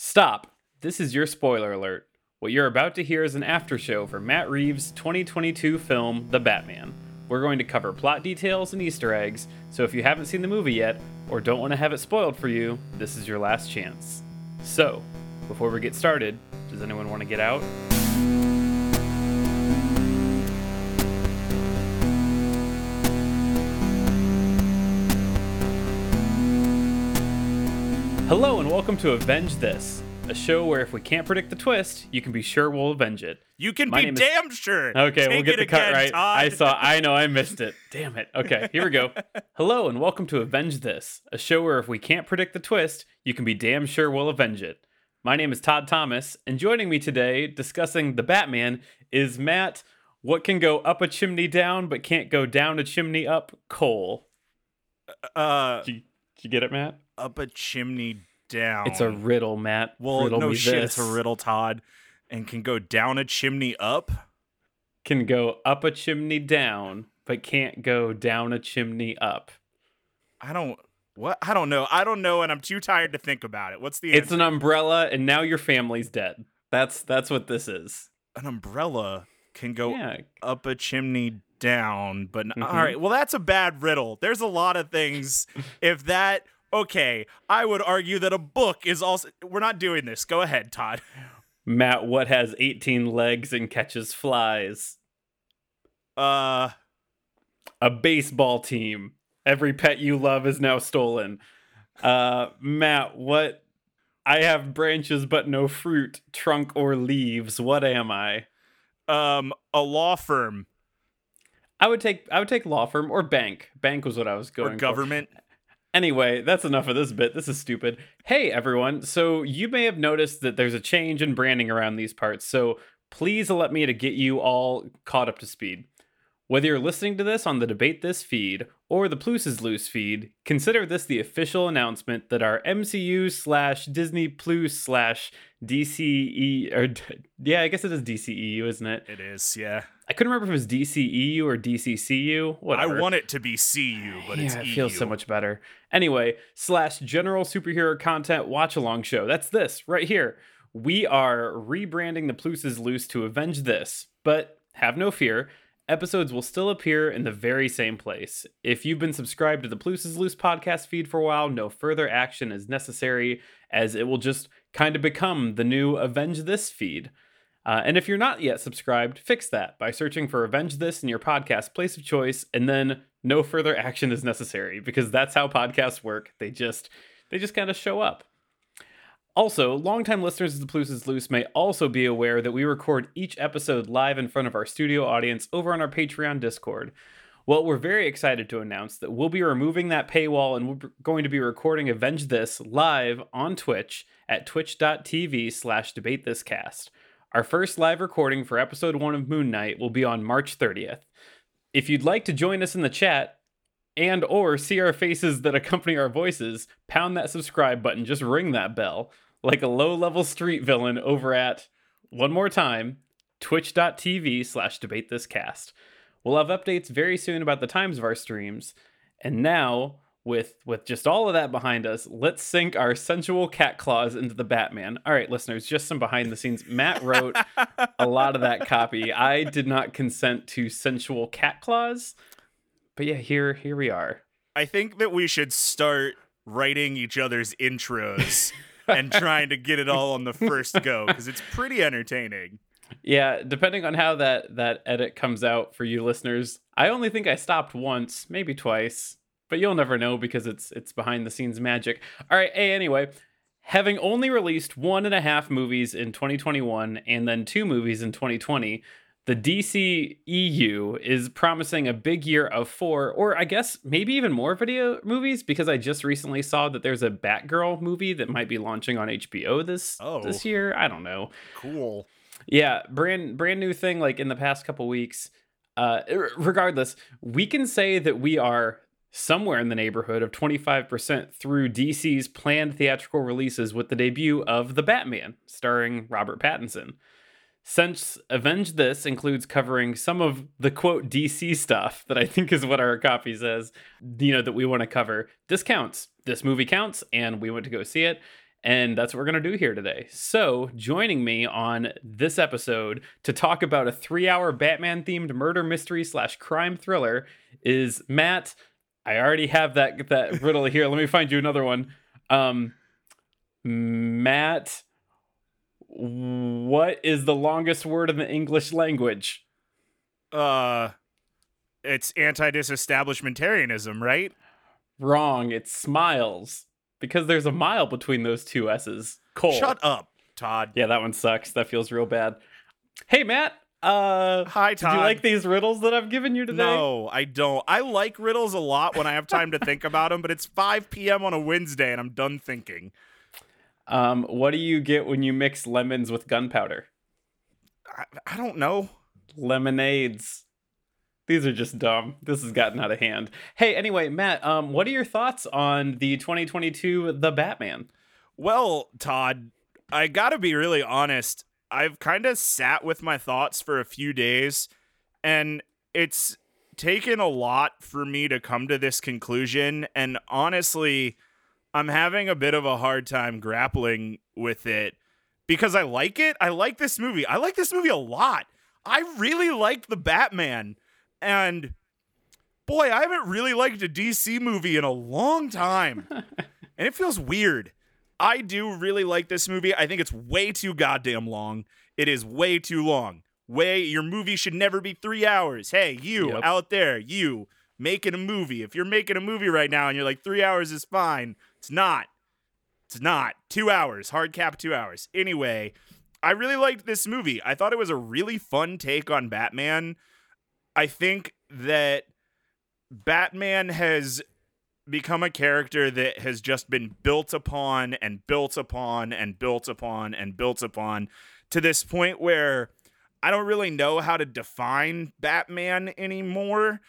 Stop. This is your spoiler alert. What you're about to hear is an after show for Matt Reeves' 2022 film, The Batman. We're going to cover plot details and Easter eggs, so if you haven't seen the movie yet, or don't want to have it spoiled for you, this is your last chance. So, before we get started, does anyone want to get out? Hello, and welcome to Avenge This, a show where if we can't predict the twist, you can be sure we'll avenge it. You can My be is- damn sure. Okay, we'll get the cut again, right. Todd. I saw. I know. I missed it. Damn it. Okay, here we go. Hello and welcome to Avenge This, a show where if we can't predict the twist, you can be damn sure we'll avenge it. My name is Todd Thomas, and joining me today discussing the Batman is Matt. What can go up a chimney down but can't go down a chimney up? Cole. uh, you, did you get it, Matt? up a chimney down. It's a riddle, Matt. well, riddle no me shit. this. It's a riddle, Todd, and can go down a chimney up. Can go up a chimney down but can't go down a chimney up. I don't. What? I don't know. I don't know, and I'm too tired to think about it. What's the It's answer? an umbrella, and now your family's dead. That's that's what this is. an umbrella can go Yeah, up a chimney down, but Mhm. all right. Well, that's a bad riddle. There's a lot of things. if that. Okay, I would argue that a book is also. We're not doing this. Go ahead, Todd. Matt, what has 18 legs and catches flies? Uh, A baseball team. Every pet you love is now stolen. Uh, Matt, what? I have branches but no fruit, trunk or leaves. What am I? um, a law firm I would take I would take law firm or bank. Bank was what I was going or for. government. Anyway, that's enough of this bit. This is stupid. Hey, everyone. So, you may have noticed that there's a change in branding around these parts. So, please let me to get you all caught up to speed. Whether you're listening to this on the Debate This feed or the Plus is Loose feed, consider this the official announcement that our MCU slash Disney Plus slash DCE, or yeah, I guess it is DCEU, isn't it? It is, yeah. I couldn't remember if it was DCEU or DCCU. Whatever. I want it to be CU, but it's yeah, it EU. feels so much better. Anyway, slash general superhero content watch along show. That's this right here. We are rebranding the Pluses Loose to avenge this, but have no fear. Episodes will still appear in the very same place. If you've been subscribed to the Pluses Loose podcast feed for a while, no further action is necessary, as it will just kind of become the new Avenge This feed. Uh, and if you're not yet subscribed, fix that by searching for Avenge This in your podcast place of choice, and then no further action is necessary because that's how podcasts work. They just they just kind of show up. Also, longtime listeners of the Plus is Loose may also be aware that we record each episode live in front of our studio audience over on our Patreon Discord. Well, we're very excited to announce that we'll be removing that paywall and we're going to be recording Avenge This live on Twitch at twitch.tv slash debatethiscast. Our first live recording for episode one of Moon Knight will be on March 30th. If you'd like to join us in the chat and or see our faces that accompany our voices, pound that subscribe button, just ring that bell like a low-level street villain over at one more time, twitch.tv slash debate this cast We'll have updates very soon about the times of our streams. And now, with with just all of that behind us, let's sink our sensual cat claws into the Batman. All right, listeners, just some behind the scenes. Matt wrote a lot of that copy. I did not consent to sensual cat claws. But yeah, here here we are. I think that we should start writing each other's intros and trying to get it all on the first go because it's pretty entertaining. Yeah, depending on how that that edit comes out for you listeners, I only think I stopped once, maybe twice, but you'll never know because it's it's behind the scenes magic. All right, hey, anyway, having only released one and a half movies in 2021 and then two movies in 2020, the DC EU is promising a big year of four, or I guess maybe even more video movies because I just recently saw that there's a Batgirl movie that might be launching on HBO this Oh. this year. I don't know. Cool. Yeah, brand brand new thing like in the past couple weeks. Uh regardless, we can say that we are somewhere in the neighborhood of 25% through DC's planned theatrical releases with the debut of The Batman starring Robert Pattinson. Since Avenge This includes covering some of the quote DC stuff that I think is what our copy says, you know, that we want to cover, this counts. This movie counts, and we went to go see it. And that's what we're going to do here today. So, joining me on this episode to talk about a three hour Batman themed murder mystery slash crime thriller is Matt. I already have that, that riddle here. Let me find you another one. Um, Matt, what is the longest word in the English language? Uh, it's anti-disestablishmentarianism, right? Wrong. It's smiles because there's a mile between those two S's. Cole. Shut up, Todd. Yeah, that one sucks. That feels real bad. Hey, Matt. Uh, Hi, Todd. Do you like these riddles that I've given you today? No, I don't. I like riddles a lot when I have time to think about them, but it's 5 p.m. on a Wednesday and I'm done thinking. Um, what do you get when you mix lemons with gunpowder? I, I don't know. Lemonades. These are just dumb. This has gotten out of hand. Hey, anyway, Matt, um, what are your thoughts on the 2022 The Batman? Well, Todd, I gotta be really honest. I've kind of sat with my thoughts for a few days, and it's taken a lot for me to come to this conclusion. And honestly, I'm having a bit of a hard time grappling with it because I like it. I like this movie. I like this movie a lot. I really liked the Batman. And boy, I haven't really liked a DC movie in a long time. and it feels weird. I do really like this movie. I think it's way too goddamn long. It is way too long. Way your movie should never be 3 hours. Hey, you Yep. out there, you making a movie. If you're making a movie right now and you're like 3 hours is fine, it's not. It's not. 2 hours. Hard cap 2 hours. Anyway, I really liked this movie. I thought it was a really fun take on Batman. I think that Batman has become a character that has just been built upon and built upon and built upon and built upon to this point where I don't really know how to define Batman anymore.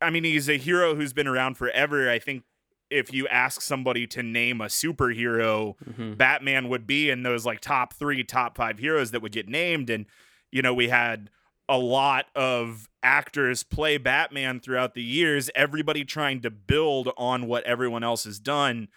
I mean, he's a hero who's been around forever. I think if you ask somebody to name a superhero, Mhm. Batman would be in those like top three, top five heroes that would get named. And, you know, we had a lot of actors play Batman throughout the years, everybody trying to build on what everyone else has done.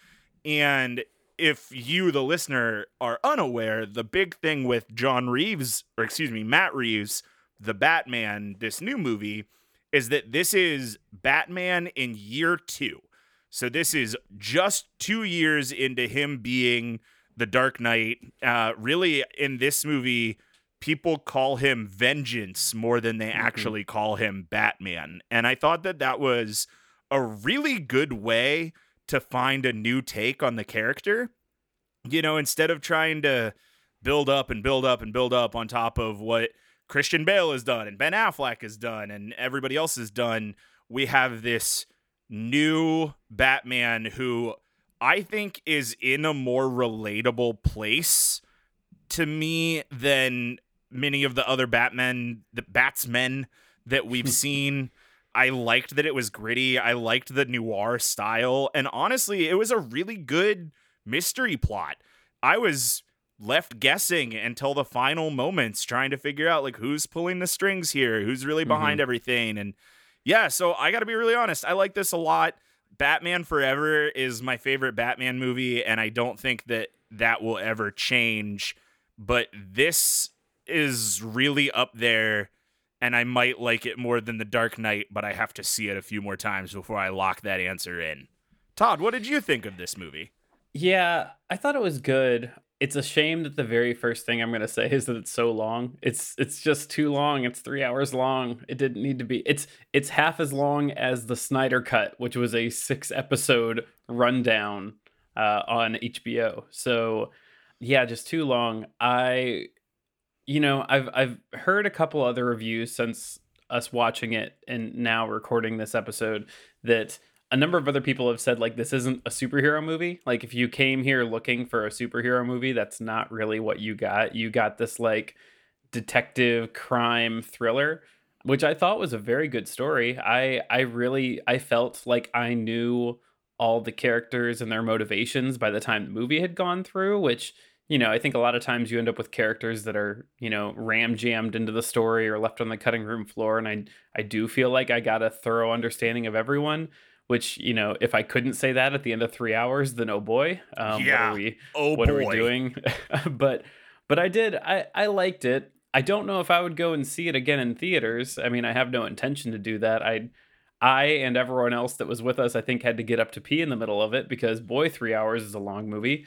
And if you, the listener, are unaware, the big thing with John Reeves, or excuse me, Matt Reeves, the Batman, this new movie, is that this is Batman in year two. So this is just two years into him being the Dark Knight. Uh, really, in this movie, people call him Vengeance more than they mm-hmm. actually call him Batman. And I thought that that was a really good way to find a new take on the character. You know, instead of trying to build up and build up and build up on top of what Christian Bale has done and Ben Affleck has done and everybody else has done, we have this new Batman who I think is in a more relatable place to me than many of the other Batmen, the Batsmen that we've seen. I liked that it was gritty. I liked the noir style. And honestly, it was a really good mystery plot. I was left guessing until the final moments trying to figure out like who's pulling the strings here, who's really mm-hmm. behind everything and yeah, so I got to be really honest. I like this a lot. Batman Forever is my favorite Batman movie, and I don't think that that will ever change. But this is really up there, and I might like it more than The Dark Knight, but I have to see it a few more times before I lock that answer in. Todd, what did you think of this movie? Yeah, I thought it was good. It's a shame that the very first thing I'm gonna say is that it's so long. It's it's just too long. It's three hours long. It didn't need to be. It's it's half as long as the Snyder Cut, which was a six episode rundown uh, on HBO. So yeah, just too long. I, you know, I've I've heard a couple other reviews since us watching it and now recording this episode that a number of other people have said like this isn't a superhero movie. Like if you came here looking for a superhero movie, that's not really what you got. You got this like detective crime thriller, which I thought was a very good story. I I really I felt like I knew all the characters and their motivations by the time the movie had gone through, which you know, I think a lot of times you end up with characters that are, you know, ram jammed into the story or left on the cutting room floor. And I, I do feel like I got a thorough understanding of everyone. which you know if i couldn't say that at the end of three hours then oh boy um, Yeah. what are we Oh what boy. are we doing but but i did i i liked it i don't know if i would go and see it again in theaters i mean i have no intention to do that i i and everyone else that was with us i think had to get up to pee in the middle of it because boy three hours is a long movie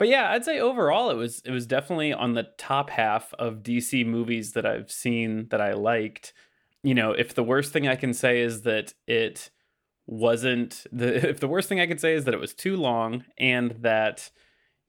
but yeah i'd say overall it was it was definitely on the top half of dc movies that i've seen that i liked you know if the worst thing i can say is that it wasn't the if the worst thing I could say is that it was too long and that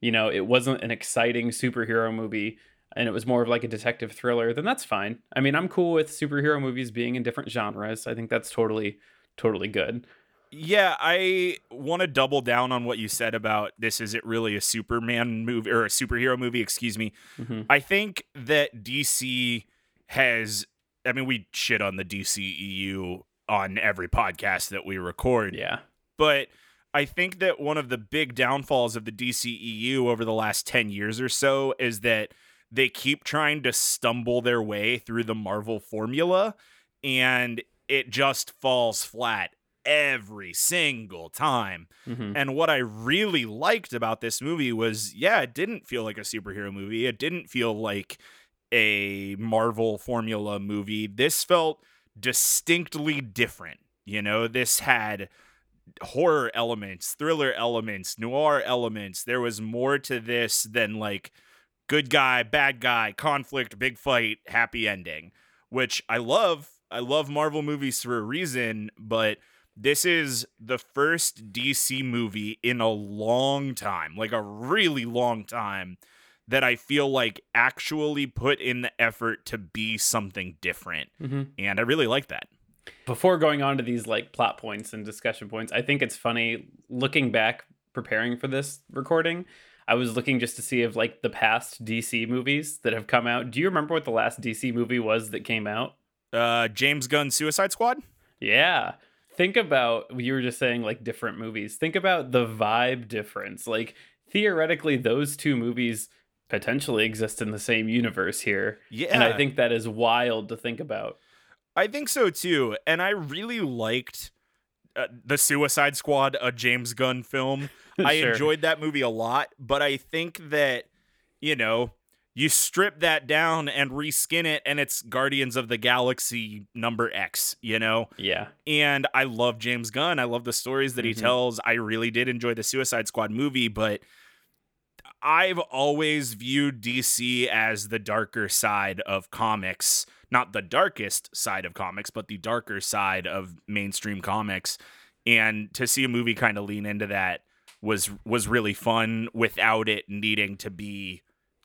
you know it wasn't an exciting superhero movie and it was more of like a detective thriller then that's fine. I mean, I'm cool with superhero movies being in different genres. I think that's totally totally good. Yeah, I want to double down on what you said about this isn't really a Superman movie or a superhero movie, excuse me. Mhm. I think that DC has I mean we shit on the DCEU on every podcast that we record. Yeah. But I think that one of the big downfalls of the DCEU over the last 10 years or so is that they keep trying to stumble their way through the Marvel formula and it just falls flat every single time. Mhm. And what I really liked about this movie was yeah, it didn't feel like a superhero movie. It didn't feel like a Marvel formula movie. This felt distinctly different. You know, this had horror elements, thriller elements, noir elements. There was more to this than like good guy, bad guy, conflict, big fight, happy ending, which I love. I love Marvel movies for a reason, but this is the first DC movie in a long time, like a really long time, that I feel like actually put in the effort to be something different. Mhm. And I really like that. before going on to these like plot points and discussion points, I think it's funny looking back preparing for this recording. I was looking just to see if like the past DC movies that have come out. Do you remember what the last DC movie was that came out? Uh, James Gunn Suicide Squad? Yeah. Think about you were just saying like different movies. Think about the vibe difference. Like theoretically those two movies potentially exist in the same universe here. Yeah. And I think that is wild to think about. I think so too. And I really liked uh, the Suicide Squad, a James Gunn film. I enjoyed that movie a lot, but I think that, you know, you strip that down and reskin it and it's Guardians of the Galaxy number X, you know? Yeah. And I love James Gunn. I love the stories that he Mhm. tells. I really did enjoy the Suicide Squad movie, but I've always viewed DC as the darker side of comics. Not the darkest side of comics, but the darker side of mainstream comics. And to see a movie kind of lean into that was was really fun without it needing to be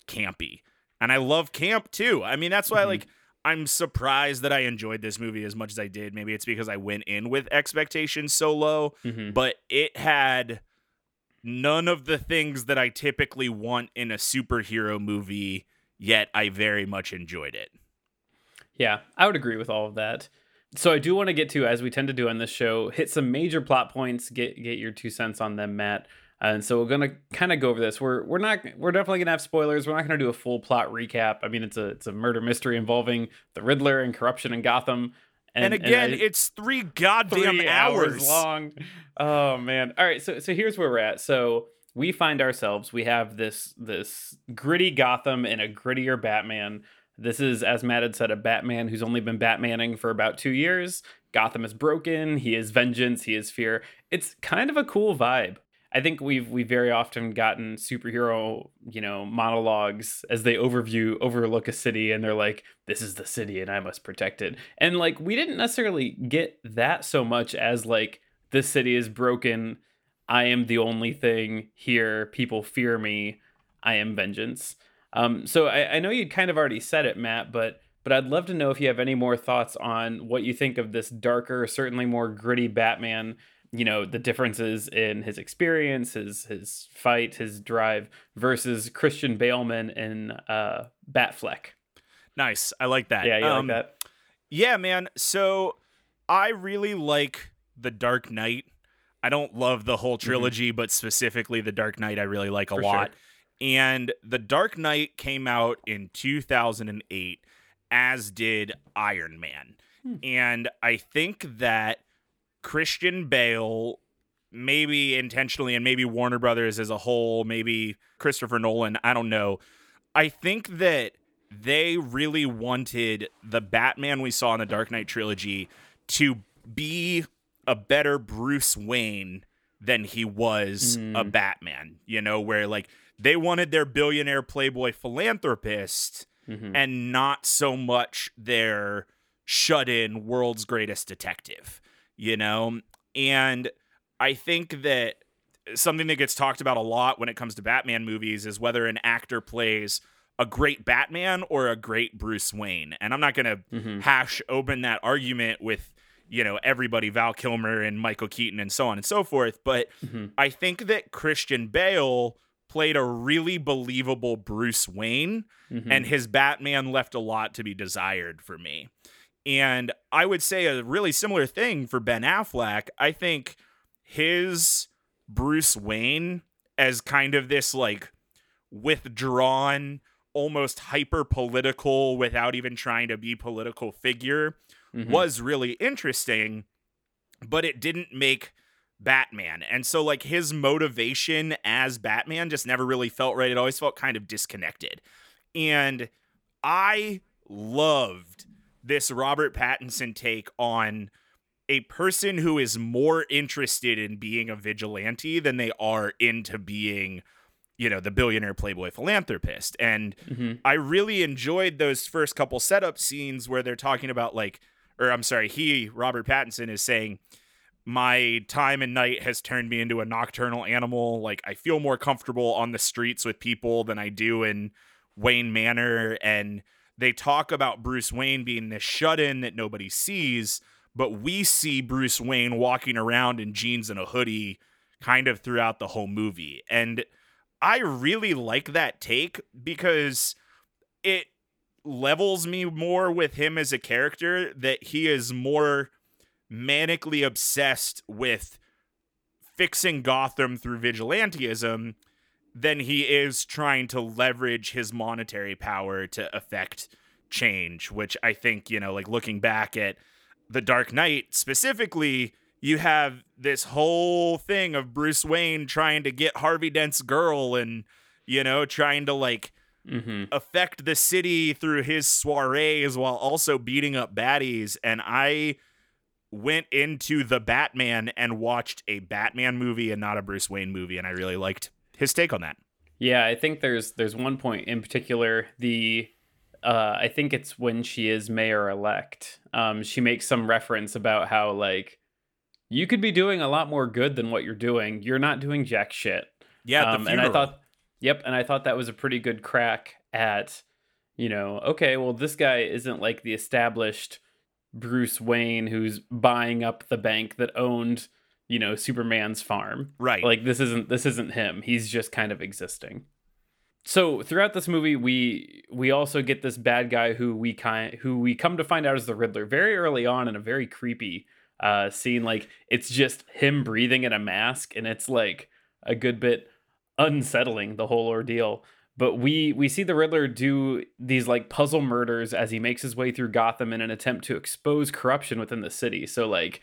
campy. And I love camp too. I mean, that's why Mhm. like I'm surprised that I enjoyed this movie as much as I did. Maybe it's because I went in with expectations so low, Mhm. but it had none of the things that I typically want in a superhero movie, yet I very much enjoyed it. Yeah, I would agree with all of that. So I do want to get to, as we tend to do on this show, hit some major plot points, get get your two cents on them, Matt. And so we're gonna kind of go over this. We're we're not we're definitely gonna have spoilers. We're not gonna do a full plot recap. I mean, it's a it's a murder mystery involving the Riddler and corruption in Gotham. And, again, I- it's three goddamn three hours. long. Oh man! All right, so so here's where we're at. So we find ourselves. We have this this gritty Gotham and a grittier Batman. This is, as Matt had said, a Batman who's only been Batmaning for about two years. Gotham is broken. He is vengeance. He is fear. It's kind of a cool vibe. I think we've we very often gotten superhero, you know, monologues as they overview overlook a city and they're like, "This is the city and I must protect it." And like we didn't necessarily get that so much as like this city is broken. I am the only thing here. People fear me. I am vengeance. Um, so I, I know you'd kind of already said it, Matt, but but I'd love to know if you have any more thoughts on what you think of this darker, certainly more gritty Batman you know the differences in his experience his his fight his drive versus christian baleman in uh batfleck Nice. I like that. yeah you Um, like that Yeah, man. So I really like The Dark Knight. I don't love the whole trilogy, but specifically The Dark Knight, I really like a Mm-hmm. For lot. sure. And The Dark Knight came out in 2008, as did Iron Man. Hmm. And I think that Christian Bale, maybe intentionally, and maybe Warner Brothers as a whole, maybe Christopher Nolan, I don't know. I think that they really wanted the Batman we saw in the Dark Knight trilogy to be a better Bruce Wayne than he was mm. a Batman, you know, where like they wanted their billionaire playboy philanthropist mm-hmm. and not so much their shut in world's greatest detective, you know? And I think that something that gets talked about a lot when it comes to Batman movies is whether an actor plays a great Batman or a great Bruce Wayne. And I'm not going to mm-hmm. hash open that argument with, you know, everybody, Val Kilmer and Michael Keaton and so on and so forth. But mm-hmm. I think that Christian Bale played a really believable Bruce Wayne, mm-hmm. and his Batman left a lot to be desired for me. And I would say a really similar thing for Ben Affleck. I think his Bruce Wayne as kind of this like withdrawn, almost hyper political without even trying to be political figure mm-hmm. was really interesting, but it didn't make Batman. And so like his motivation as Batman just never really felt right. It always felt kind of disconnected. And I loved this Robert Pattinson take on a person who is more interested in being a vigilante than they are into being you know the billionaire playboy philanthropist. And mm-hmm. i really enjoyed those first couple setup scenes where they're talking about like or i'm sorry he robert pattinson is saying my time and night has turned me into a nocturnal animal. Like i feel more comfortable on the streets with people than i do in wayne manor. And they talk about bruce wayne being this shut-in that nobody sees but we see bruce wayne walking around in jeans and a hoodie kind of throughout the whole movie. And I really like that take because it levels me more with him as a character that he is more manically obsessed with fixing Gotham through vigilantism than he is trying to leverage his monetary power to affect change, which I think, you know, like looking back at The Dark Knight specifically, you have this whole thing of Bruce Wayne trying to get Harvey Dent's girl and, you know, trying to like mm-hmm. affect the city through his soirees while also beating up baddies. And I went into the Batman and watched a Batman movie and not a Bruce Wayne movie. And I really liked his take on that. Yeah, I think there's there's one point in particular. The uh, I think it's when she is mayor elect. Um, she makes some reference about how like you could be doing a lot more good than what you're doing. You're not doing jack shit. Yeah, um, and I thought, yep, and I thought that was a pretty good crack at, you know, okay, well, this guy isn't like the established Bruce Wayne who's buying up the bank that owned, you know, Superman's farm. Right. Like this isn't this isn't him. He's just kind of existing. So throughout this movie, we we also get this bad guy who we kind who we come to find out is the Riddler very early on in a very creepy uh scene like it's just him breathing in a mask and it's like a good bit unsettling the whole ordeal but we we see the riddler do these like puzzle murders as he makes his way through gotham in an attempt to expose corruption within the city so like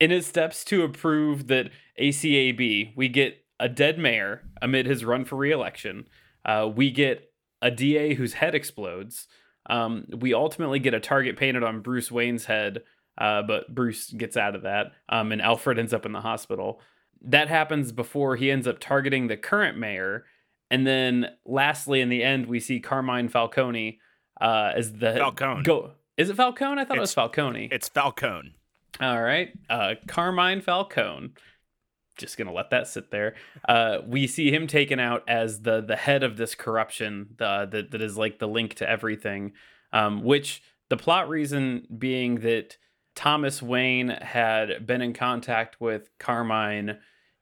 in his steps to approve that acab we get a dead mayor amid his run for re-election uh, we get a da whose head explodes um, we ultimately get a target painted on bruce wayne's head uh, but Bruce gets out of that, um, and Alfred ends up in the hospital. That happens before he ends up targeting the current mayor, and then lastly, in the end, we see Carmine Falcone uh, as the Falcone. Go is it Falcone? I thought it's, it was Falcone. It's Falcone. All right, uh, Carmine Falcone. Just gonna let that sit there. Uh, we see him taken out as the the head of this corruption, the, that that is like the link to everything. Um, which the plot reason being that Thomas Wayne had been in contact with Carmine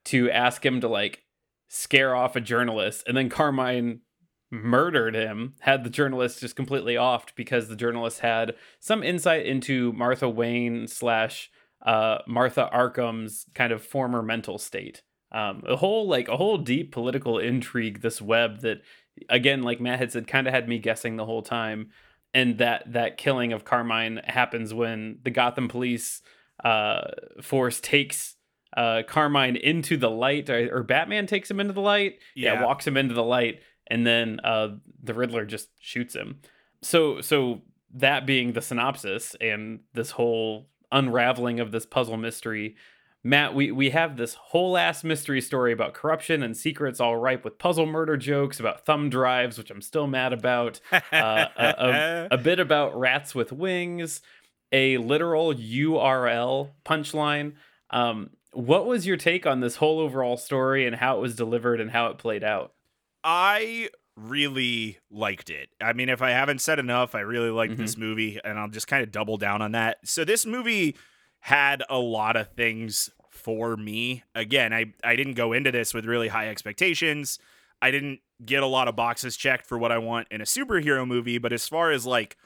to ask him to like scare off a journalist, and then Carmine murdered him, had the journalist just completely offed because the journalist had some insight into Martha Wayne slash uh, Martha Arkham's kind of former mental state. Um, a whole like a whole deep political intrigue. This web that again, like Matt had said, kind of had me guessing the whole time and that that killing of Carmine happens when the Gotham police uh, force takes uh, Carmine into the light, or, or, Batman takes him into the light. Yeah. yeah. walks him into the light, and then uh, the Riddler just shoots him. So, so that being the synopsis and this whole unraveling of this puzzle mystery. Matt, we, we have this whole ass mystery story about corruption and secrets all ripe with puzzle murder jokes about thumb drives, which I'm still mad about, uh, a, a, a, bit about rats with wings, a literal URL punchline. Um, what was your take on this whole overall story and how it was delivered and how it played out? I really liked it. I mean, if I haven't said enough, I really liked mm-hmm. this movie, and I'll just kind of double down on that. So, this movie had a lot of things for me. Again, I, I didn't go into this with really high expectations. I didn't get a lot of boxes checked for what I want in a superhero movie, but as far as like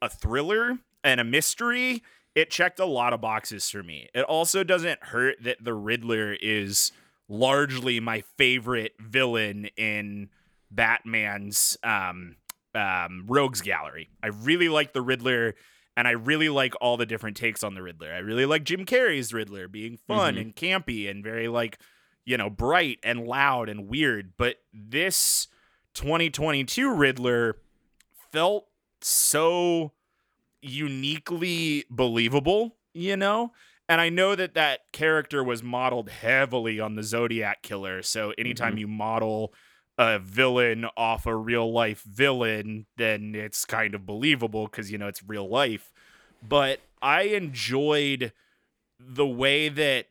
a thriller and a mystery, it checked a lot of boxes for me. It also doesn't hurt that the Riddler is largely my favorite villain in Batman's um, um, Rogues Gallery. I really like the Riddler, and I really like all the different takes on the Riddler. I really like Jim Carrey's Riddler being fun mm-hmm. and campy and very like you know bright and loud and weird. But this 2022 Riddler felt so uniquely believable, you know? And I know that that character was modeled heavily on the Zodiac killer. So anytime mm-hmm. you model a villain off a real life villain, then it's kind of believable because, you know, it's real life. But I enjoyed the way that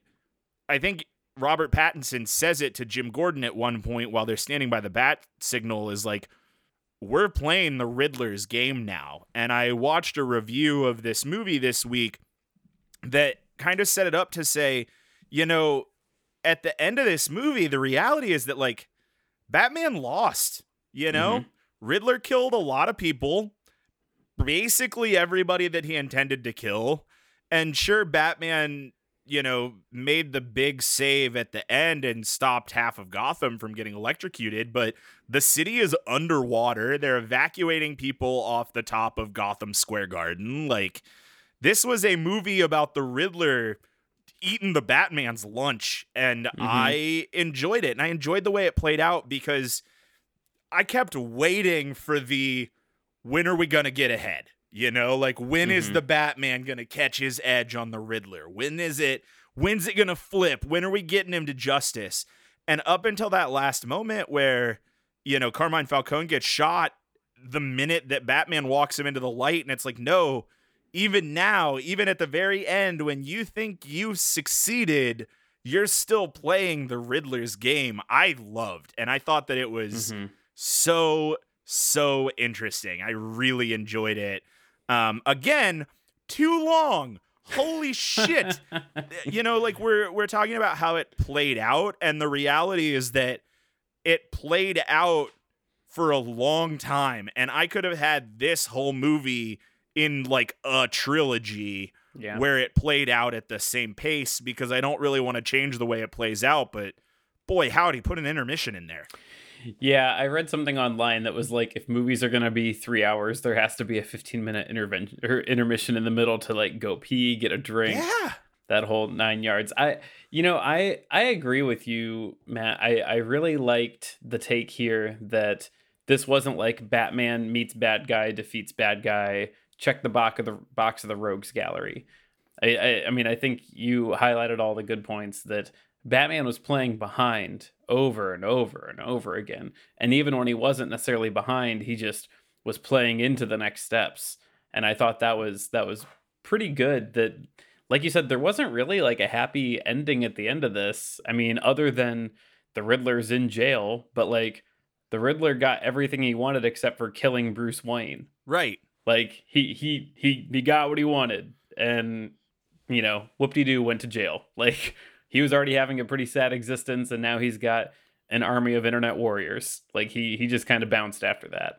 I think Robert Pattinson says it to Jim Gordon at one point while they're standing by the bat signal is like, we're playing the Riddler's game now. And I watched a review of this movie this week that kind of set it up to say, you know, at the end of this movie, the reality is that, like, Batman lost, you know? Mm-hmm. Riddler killed a lot of people, basically everybody that he intended to kill. And sure, Batman, you know, made the big save at the end and stopped half of Gotham from getting electrocuted, but the city is underwater. They're evacuating people off the top of Gotham Square Garden. Like, this was a movie about the Riddler eating the Batman's lunch and mm-hmm. I enjoyed it. And I enjoyed the way it played out because I kept waiting for the when are we going to get ahead? You know, like when mm-hmm. is the Batman going to catch his edge on the Riddler? When is it when's it going to flip? When are we getting him to justice? And up until that last moment where you know Carmine Falcone gets shot the minute that Batman walks him into the light and it's like no, even now, even at the very end, when you think you've succeeded, you're still playing the Riddler's game. I loved, and I thought that it was mm-hmm. so so interesting. I really enjoyed it. Um, again, too long. Holy shit! you know, like we're we're talking about how it played out, and the reality is that it played out for a long time, and I could have had this whole movie in like a trilogy yeah. where it played out at the same pace because I don't really want to change the way it plays out. But boy, howdy, put an intermission in there. Yeah, I read something online that was like if movies are gonna be three hours, there has to be a 15 minute intervention or er, intermission in the middle to like go pee, get a drink. Yeah. That whole nine yards. I you know, I I agree with you, Matt. I, I really liked the take here that this wasn't like Batman meets bad guy, defeats bad guy, check the box of the box of the rogues gallery. I, I, I mean, I think you highlighted all the good points that Batman was playing behind over and over and over again. And even when he wasn't necessarily behind, he just was playing into the next steps. And I thought that was that was pretty good that like you said there wasn't really like a happy ending at the end of this. I mean, other than the Riddler's in jail, but like the Riddler got everything he wanted except for killing Bruce Wayne. Right. Like he he he he got what he wanted, and you know, whoop de doo went to jail. Like he was already having a pretty sad existence, and now he's got an army of internet warriors. Like he he just kind of bounced after that.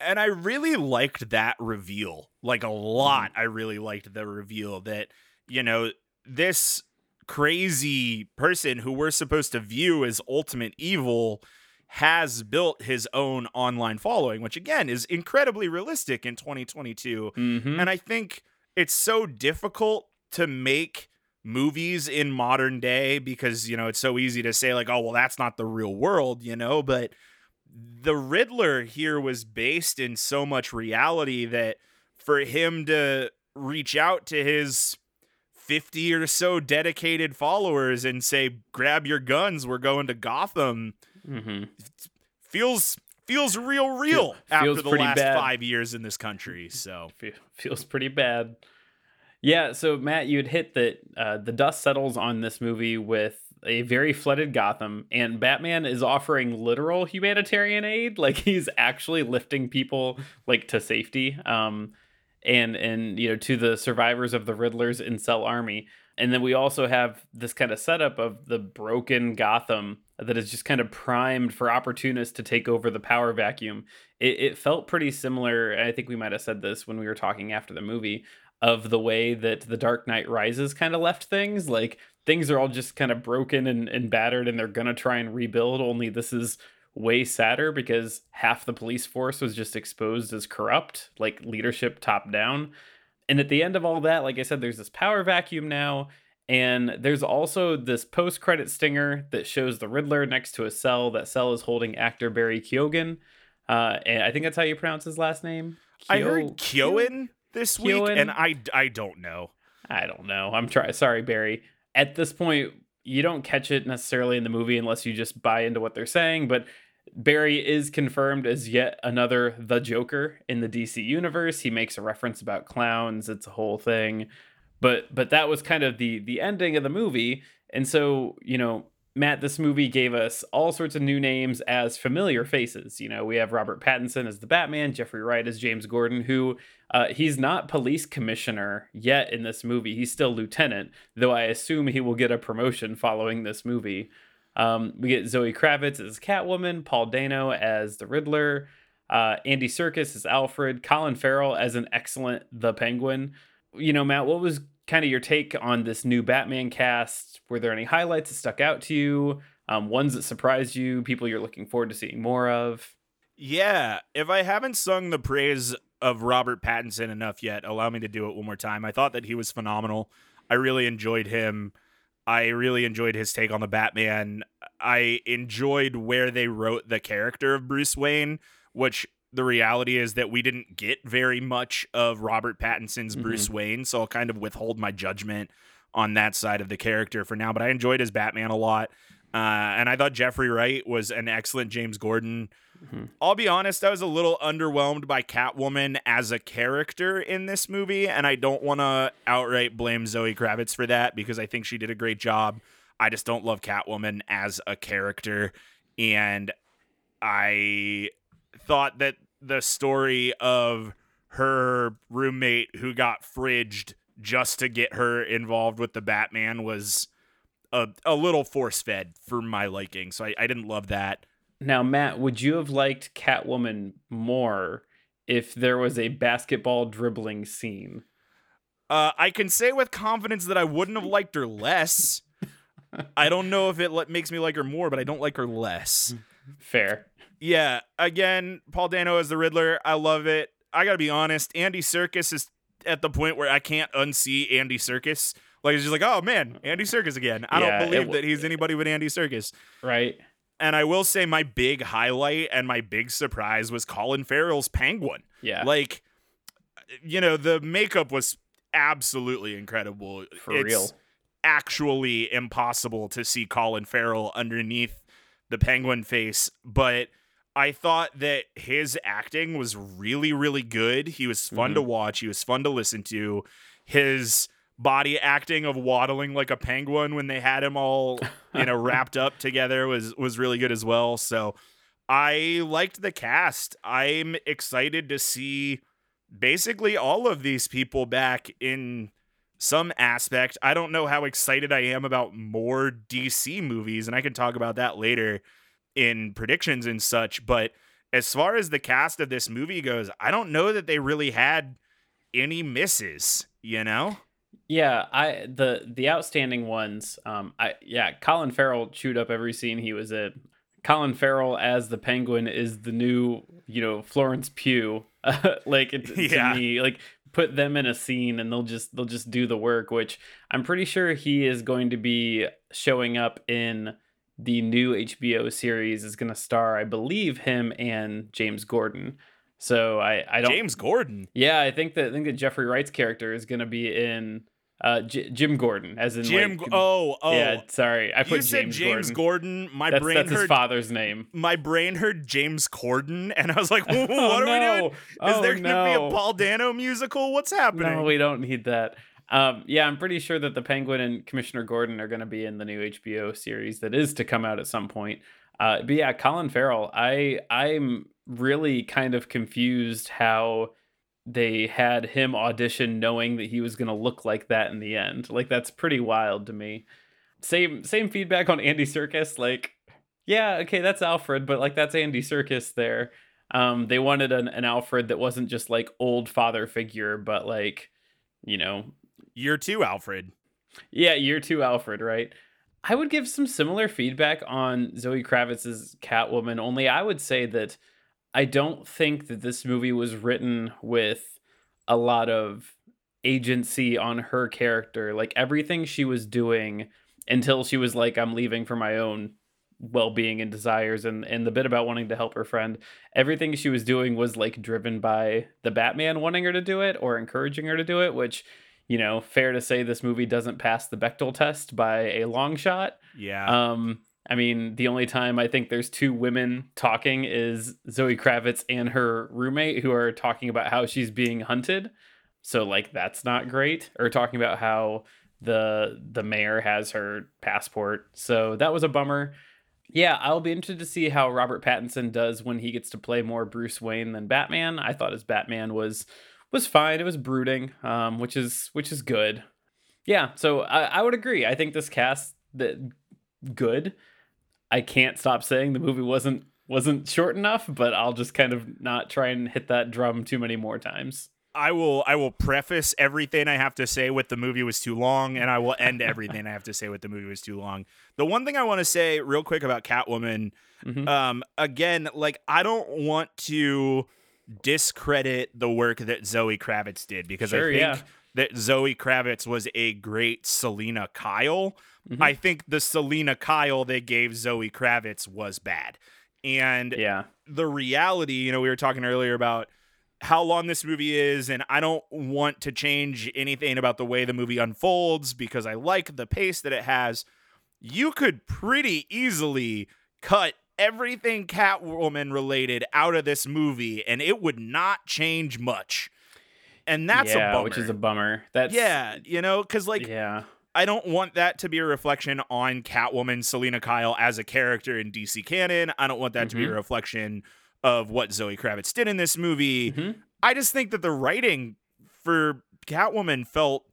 And I really liked that reveal, like a lot. Mm-hmm. I really liked the reveal that you know this crazy person who we're supposed to view as ultimate evil has built his own online following, which again is incredibly realistic in 2022. Mm-hmm. And I think it's so difficult to make movies in modern day because you know it's so easy to say like oh well that's not the real world you know but the riddler here was based in so much reality that for him to reach out to his 50 or so dedicated followers and say grab your guns we're going to gotham Mm-hmm. feels feels real real feels after the last bad. five years in this country so Fe- feels pretty bad. Yeah, so Matt, you had hit that uh, the dust settles on this movie with a very flooded Gotham, and Batman is offering literal humanitarian aid. Like he's actually lifting people like to safety, um, and and you know to the survivors of the Riddler's incel army. And then we also have this kind of setup of the broken Gotham that is just kind of primed for opportunists to take over the power vacuum. It, it felt pretty similar. I think we might have said this when we were talking after the movie of the way that the Dark Knight Rises kind of left things. Like things are all just kind of broken and, and battered, and they're gonna try and rebuild. Only this is way sadder because half the police force was just exposed as corrupt, like leadership top down. And at the end of all that, like I said, there's this power vacuum now. And there's also this post credit stinger that shows the Riddler next to a cell. That cell is holding actor Barry Keoghan. Uh, and I think that's how you pronounce his last name. i heard Kyoan this week and i i don't know I don't know. I'm trying. Sorry, Barry. At this point, you don't catch it necessarily in the movie unless you just buy into what they're saying. But Barry is confirmed as yet another the Joker in the DC universe. He makes a reference about clowns. It's a whole thing. But but that was kind of the the ending of the movie. And so, you know, Matt, this movie gave us all sorts of new names as familiar faces. You know, we have Robert Pattinson as the Batman, Jeffrey Wright as James Gordon, who uh, he's not police commissioner yet in this movie. He's still lieutenant, though I assume he will get a promotion following this movie. Um, we get Zoe Kravitz as Catwoman, Paul Dano as the Riddler, uh, Andy Serkis as Alfred, Colin Farrell as an excellent The Penguin. You know, Matt, what was kind of your take on this new Batman cast? Were there any highlights that stuck out to you? Um, ones that surprised you? People you're looking forward to seeing more of? Yeah, if I haven't sung the praise of Robert Pattinson enough yet, allow me to do it one more time. I thought that he was phenomenal. I really enjoyed him. I really enjoyed his take on the Batman. I enjoyed where they wrote the character of Bruce Wayne, which the reality is that we didn't get very much of Robert Pattinson's Mhm. Bruce Wayne, so I'll kind of withhold my judgment on that side of the character for now. But I enjoyed his Batman a lot. Uh, and I thought Jeffrey Wright was an excellent James Gordon. Mhm. I'll be honest, I was a little underwhelmed by Catwoman as a character in this movie, and I don't want to outright blame Zoe Kravitz for that because I think she did a great job. I just don't love Catwoman as a character, and I thought that the story of her roommate who got fridged just to get her involved with the Batman was a, a little force fed for my liking. So I, I didn't love that. Now, Matt, would you have liked Catwoman more if there was a basketball dribbling scene? Uh, I can say with confidence that I wouldn't have liked her less. I don't know if it le- makes me like her more, but I don't like her less. Fair. Yeah, again, Paul Dano as the Riddler. I love it. I gotta be honest. Andy Serkis is at the point where I can't unsee Andy Serkis. Like it's just like, oh man, Andy Serkis again. I Yeah, don't believe w- that he's anybody but Andy Serkis. Right? And I will say my big highlight and my big surprise was Colin Farrell's Penguin. Yeah. Like, you know, the makeup was absolutely incredible. For it's real. actually impossible to see Colin Farrell underneath the penguin face, but I thought that his acting was really, really good. He was fun to mm-hmm. watch. He was fun to listen to. His body acting of waddling like a penguin when they had him all, you know, wrapped up together was was really good as well. So I liked the cast. I'm excited to see basically all of these people back in some aspect. I don't know how excited I am about more DC movies, and I can talk about that later in predictions and such. But as far as the cast of this movie goes, I don't know that they really had any misses, you know? Yeah, I the the outstanding ones. Um, I yeah, Colin Farrell chewed up every scene he was in. Colin Farrell as the Penguin is the new, you know, Florence Pugh. like it, to Yeah. me, like put them in a scene and they'll just they'll just do the work which i'm pretty sure he is going to be showing up in the new hbo series is going to star i believe him and james gordon so i i don't James Gordon. yeah i think that i think that jeffrey wright's character is going to be in uh J- jim gordon as in Jim. like, oh, oh. yeah sorry i put you james, said James gordon, Gordon. My that's, brain that's his heard. father's name my brain heard James Corden, and I was like, "What Oh, are we doing? Is Oh, there going to be a Paul Dano musical? What's happening?" No, we don't need that. Um, yeah, I'm pretty sure that the Penguin and Commissioner Gordon are going to be in the new HBO series that is to come out at some point. Uh, but yeah, Colin Farrell, I I'm really kind of confused how they had him audition knowing that he was going to look like that in the end. Like that's pretty wild to me. Same same feedback on Andy Serkis. Like, yeah, okay, that's Alfred, but like that's Andy Serkis there. Um, they wanted an, an Alfred that wasn't just like old father figure, but like, you know, Year two, Alfred. yeah, year two Alfred, right? I would give some similar feedback on Zoe Kravitz's Catwoman, only I would say that I don't think that this movie was written with a lot of agency on her character. Like everything she was doing until she was like, I'm leaving for my own well being and desires and, and the bit about wanting to help her friend, everything she was doing was like driven by the Batman wanting her to do it or encouraging her to do it, which you know, fair to say this movie doesn't pass the Bechdel test by a long shot. Yeah. Um, I mean, the only time I think there's two women talking is Zoe Kravitz and her roommate who are talking about how she's being hunted. So like that's not great. Or talking about how the the mayor has her passport. So that was a bummer. Yeah, I'll be interested to see how Robert Pattinson does when he gets to play more Bruce Wayne than Batman. I thought his Batman was was fine. It was brooding, um, which is which is good. Yeah, so I, I would agree. I think this cast that good. I can't stop saying the movie wasn't wasn't short enough, but I'll just kind of not try and hit that drum too many more times. I will I will preface everything I have to say with the movie was too long, and I will end everything I have to say with the movie was too long. The one thing I want to say real quick about Catwoman, Mhm. um, again, like I don't want to discredit the work that Zoe Kravitz did because Sure, I think yeah. that Zoe Kravitz was a great Selina Kyle. Mhm. I think the Selina Kyle they gave Zoe Kravitz was bad. And Yeah. the reality, you know, we were talking earlier about how long this movie is, and I don't want to change anything about the way the movie unfolds because I like the pace that it has. You could pretty easily cut everything Catwoman related out of this movie, and it would not change much. And that's yeah, a bummer. which is a bummer. That's yeah, you know, because like yeah. I don't want that to be a reflection on Catwoman, Selina Kyle as a character in DC canon. I don't want that to be a reflection of what Zoe Kravitz did in this movie. Mhm. I just think that the writing for Catwoman felt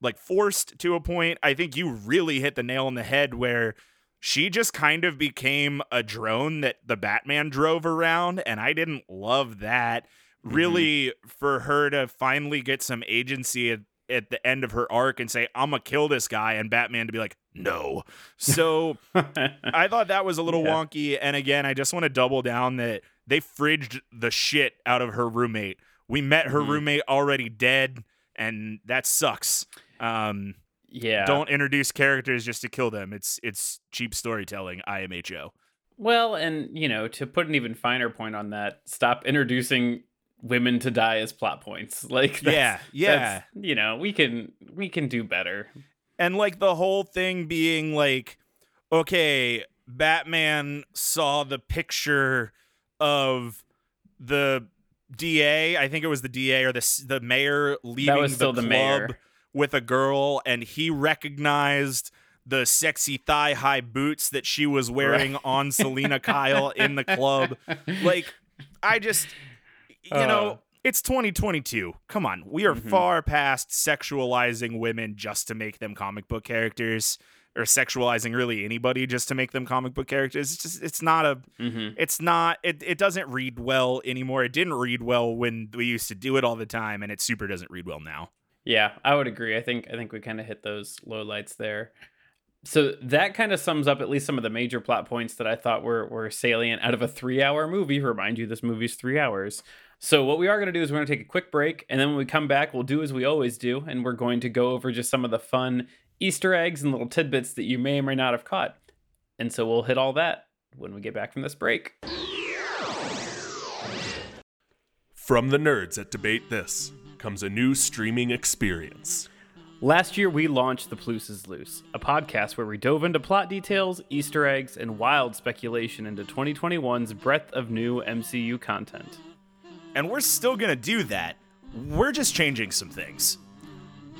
like forced to a point. I think you really hit the nail on the head where she just kind of became a drone that the Batman drove around, and I didn't love that. Really, for her to finally get some agency at, at the end of her arc and say, I'm gonna kill this guy, and Batman to be like, no. So I thought that was a little Yeah. wonky. And again, I just want to double down that they fridged the shit out of her roommate. We met her Mhm. roommate already dead, and that sucks. Um, yeah. Don't introduce characters just to kill them. It's it's cheap storytelling. IMHO. Well, and you know, to put an even finer point on that, stop introducing women to die as plot points. Like that's, Yeah, yeah. that's- you know, we can we can do better. And like the whole thing being like, okay, Batman saw the picture of the DA. I think it was the DA or the the mayor leaving the club with a girl, and he recognized the sexy thigh high boots that she was wearing on Selina Kyle in the club. Like, I just, you Uh. know, it's 2022. Come on. We are Mhm. far past sexualizing women just to make them comic book characters or sexualizing really anybody just to make them comic book characters. It's just, it's not a, hmm it's not, it, it doesn't read well anymore. It didn't read well when we used to do it all the time, and it super doesn't read well now. Yeah, I would agree. I think I think we kind of hit those low lights there. So that kind of sums up at least some of the major plot points that I thought were were salient out of a three hour movie. Remind you, this movie's three hours. So what we are going to do is we're going to take a quick break, and then when we come back, we'll do as we always do, and we're going to go over just some of the fun Easter eggs and little tidbits that you may or may not have caught. And so we'll hit all that when we get back from this break. From the nerds at Debate This comes a new streaming experience. Last year, we launched The Plus is Loose, a podcast where we dove into plot details, Easter eggs, and wild speculation into 2021's breadth of new MCU content. And we're still gonna do that. We're just changing some things.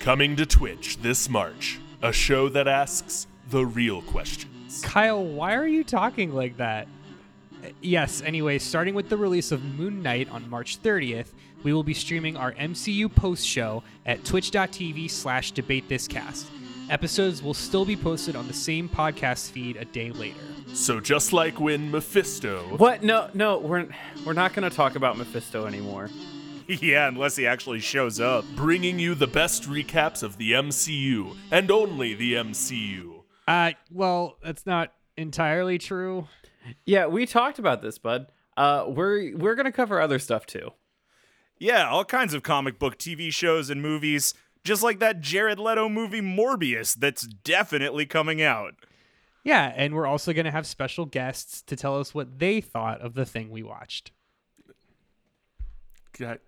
Coming to Twitch this March, a show that asks the real questions. Kyle, why are you talking like that? Uh, Yes, anyway, starting with the release of Moon Knight on March 30th, we will be streaming our MCU post show at twitch.tv slash debatethiscast. Episodes will still be posted on the same podcast feed a day later. So just like when Mephisto What? No, no, we're we're not going to talk about Mephisto anymore. yeah, unless he actually shows up. bringing you the best recaps of the MCU and only the MCU. Uh, well, that's not entirely true. Yeah, we talked about this, bud. Uh, we're we're going to cover other stuff too. Yeah, all kinds of comic book TV shows and movies, just like that Jared Leto movie Morbius that's definitely coming out. Yeah, and we're also going to have special guests to tell us what they thought of the thing we watched. Gu-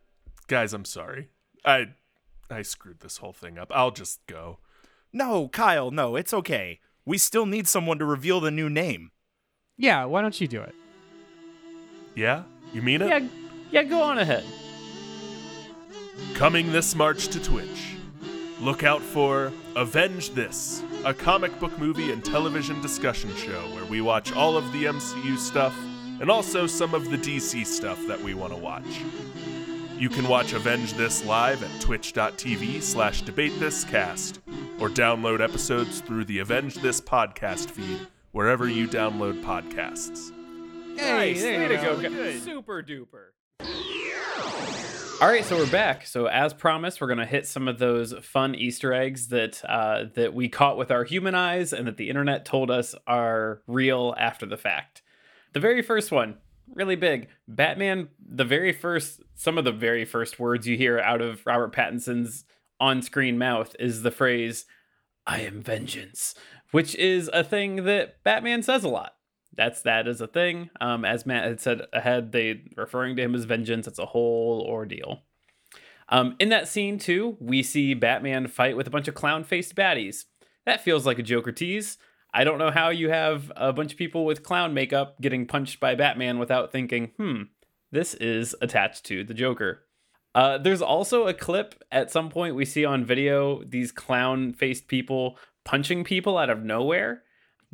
Guys, I'm sorry. I I screwed this whole thing up. I'll just go. No, Kyle, no, it's okay. We still need someone to reveal the new name. Yeah, why don't you do it? Yeah? You mean it? Yeah, yeah, go on ahead. Coming this March to Twitch. Look out for Avenge This, a comic book movie and television discussion show where we watch all of the MCU stuff and also some of the DC stuff that we want to watch. You can watch Avenge This live at twitch.tv slash debatethiscast or download episodes through the Avenge This podcast feed wherever you download podcasts. Nice, there way you to go. go, Good. super duper. All right, so we're back. So as promised, we're gonna hit some of those fun Easter eggs that uh, that we caught with our human eyes, and that the internet told us are real after the fact. The very first one, really big. Batman. The very first, some of the very first words you hear out of Robert Pattinson's on-screen mouth is the phrase "I am vengeance," which is a thing that Batman says a lot that's that is a thing. Um, as Matt had said ahead, they referring to him as vengeance. It's a whole ordeal. Um, in that scene too, we see Batman fight with a bunch of clown-faced baddies. That feels like a Joker tease. I don't know how you have a bunch of people with clown makeup getting punched by Batman without thinking, hmm, this is attached to the Joker. Uh, there's also a clip at some point we see on video these clown faced people punching people out of nowhere,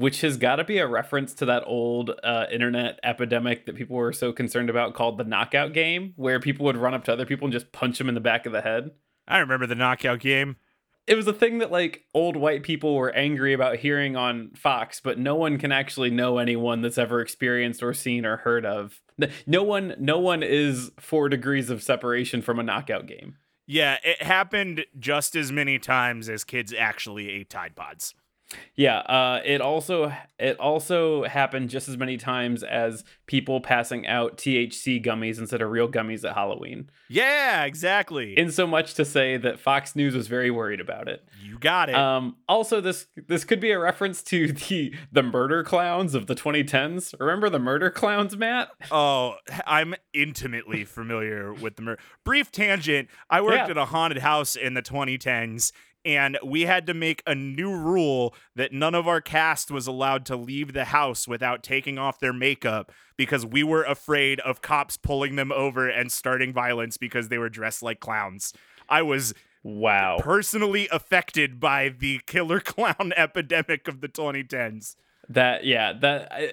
which has got to be a reference to that old uh, internet epidemic that people were so concerned about called the knockout game, where people would run up to other people and just punch them in the back of the head. I remember the knockout game. It was a thing that like old white people were angry about hearing on Fox, but no one can actually know anyone that's ever experienced or seen or heard of. No one, no one is four degrees of separation from a knockout game. Yeah, it happened just as many times as kids actually ate Tide Pods. Yeah, uh, it also it also happened just as many times as people passing out THC gummies instead of real gummies at Halloween. Yeah, exactly. In so much to say that Fox News was very worried about it. you got it. Um, also, this this could be a reference to the the murder clowns of the 2010s. Remember the murder clowns, Matt? Oh, I'm intimately familiar with the murder. brief tangent. I worked Yeah. at a haunted house in the 2010s and we had to make a new rule that none of our cast was allowed to leave the house without taking off their makeup because we were afraid of cops pulling them over and starting violence because they were dressed like clowns. I was Wow. personally affected by the killer clown epidemic of the 2010s. That yeah, that I,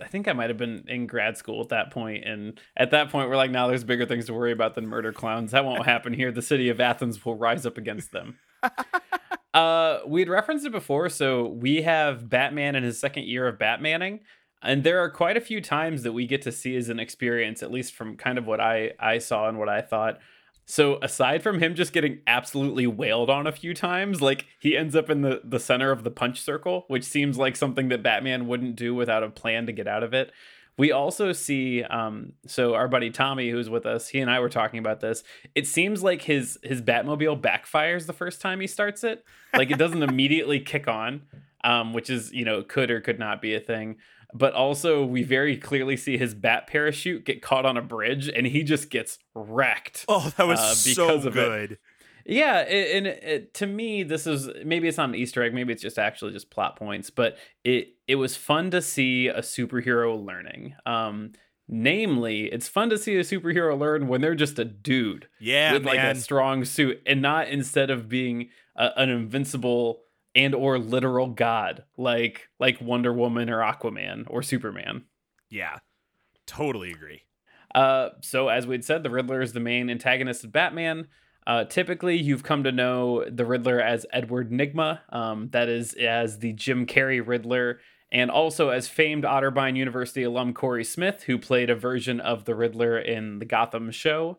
I think I might have been in grad school at that point, and at that point we're like, now there's bigger things to worry about than murder clowns. That won't happen here. The city of Athens will rise up against them. uh, we'd referenced it before, so we have Batman in his second year of Batmaning, and there are quite a few times that we get to see as an experience, at least from kind of what I I saw and what I thought. So aside from him just getting absolutely wailed on a few times, like he ends up in the the center of the punch circle, which seems like something that Batman wouldn't do without a plan to get out of it. We also see, um, so our buddy Tommy, who's with us, he and I were talking about this. It seems like his his Batmobile backfires the first time he starts it. Like it doesn't immediately kick on, um, which is you know could or could not be a thing. But also, we very clearly see his bat parachute get caught on a bridge, and he just gets wrecked. Oh, that was Uh, so because of it. good. Yeah, it, and it, it- to me, this is maybe it's not an Easter egg, maybe it's just actually just plot points, but it it was fun to see a superhero learning. Um, namely, it's fun to see a superhero learn when they're just a dude Yeah, with like a strong suit, and not instead of being a, an invincible and or literal god like like Wonder Woman or Aquaman or Superman. yeah, totally agree. Uh, so as we'd said, the Riddler is the main antagonist of Batman. Uh, typically, you've come to know the Riddler as Edward Nygma. Um, that is as the Jim Carrey Riddler, and also as famed Otterbein University alum Cory Smith, who played a version of the Riddler in the Gotham show.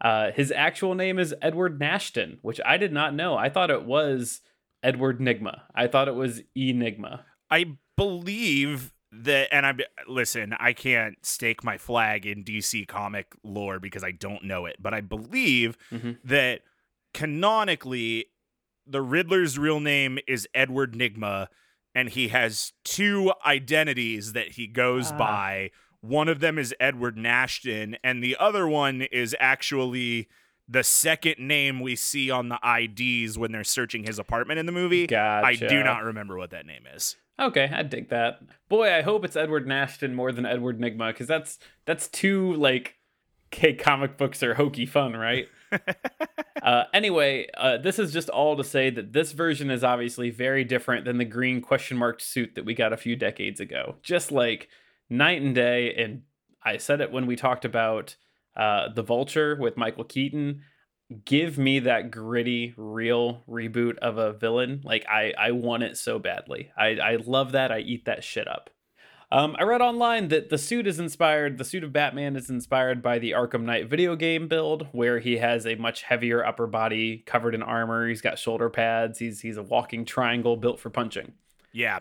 Uh, his actual name is Edward Nashton, which I did not know. I thought it was Edward Nygma. I thought it was Enigma. I believe that, and I listen. I can't stake my flag in DC comic lore because I don't know it, but I believe Mhm. that canonically, the Riddler's real name is Edward Nygma, and he has two identities that he goes Ah. by. One of them is Edward Nashton, and the other one is actually the second name we see on the IDs when they're searching his apartment in the movie. Gotcha. I do not remember what that name is. Okay, I dig that. Boy, I hope it's Edward Nashton more than Edward Nygma, because that's that's too like, okay, comic books are hokey fun, right? uh, anyway, uh, this is just all to say that this version is obviously very different than the green question mark suit that we got a few decades ago. Just like night and day. And I said it when we talked about uh, the Vulture with Michael Keaton. Give me that gritty, real reboot of a villain. Like I, I want it so badly. I, I love that. I eat that shit up. Um, I read online that the suit is inspired, the suit of Batman is inspired by the Arkham Knight video game build, where he has a much heavier upper body covered in armor. He's got shoulder pads. He's he's a walking triangle built for punching. Yeah.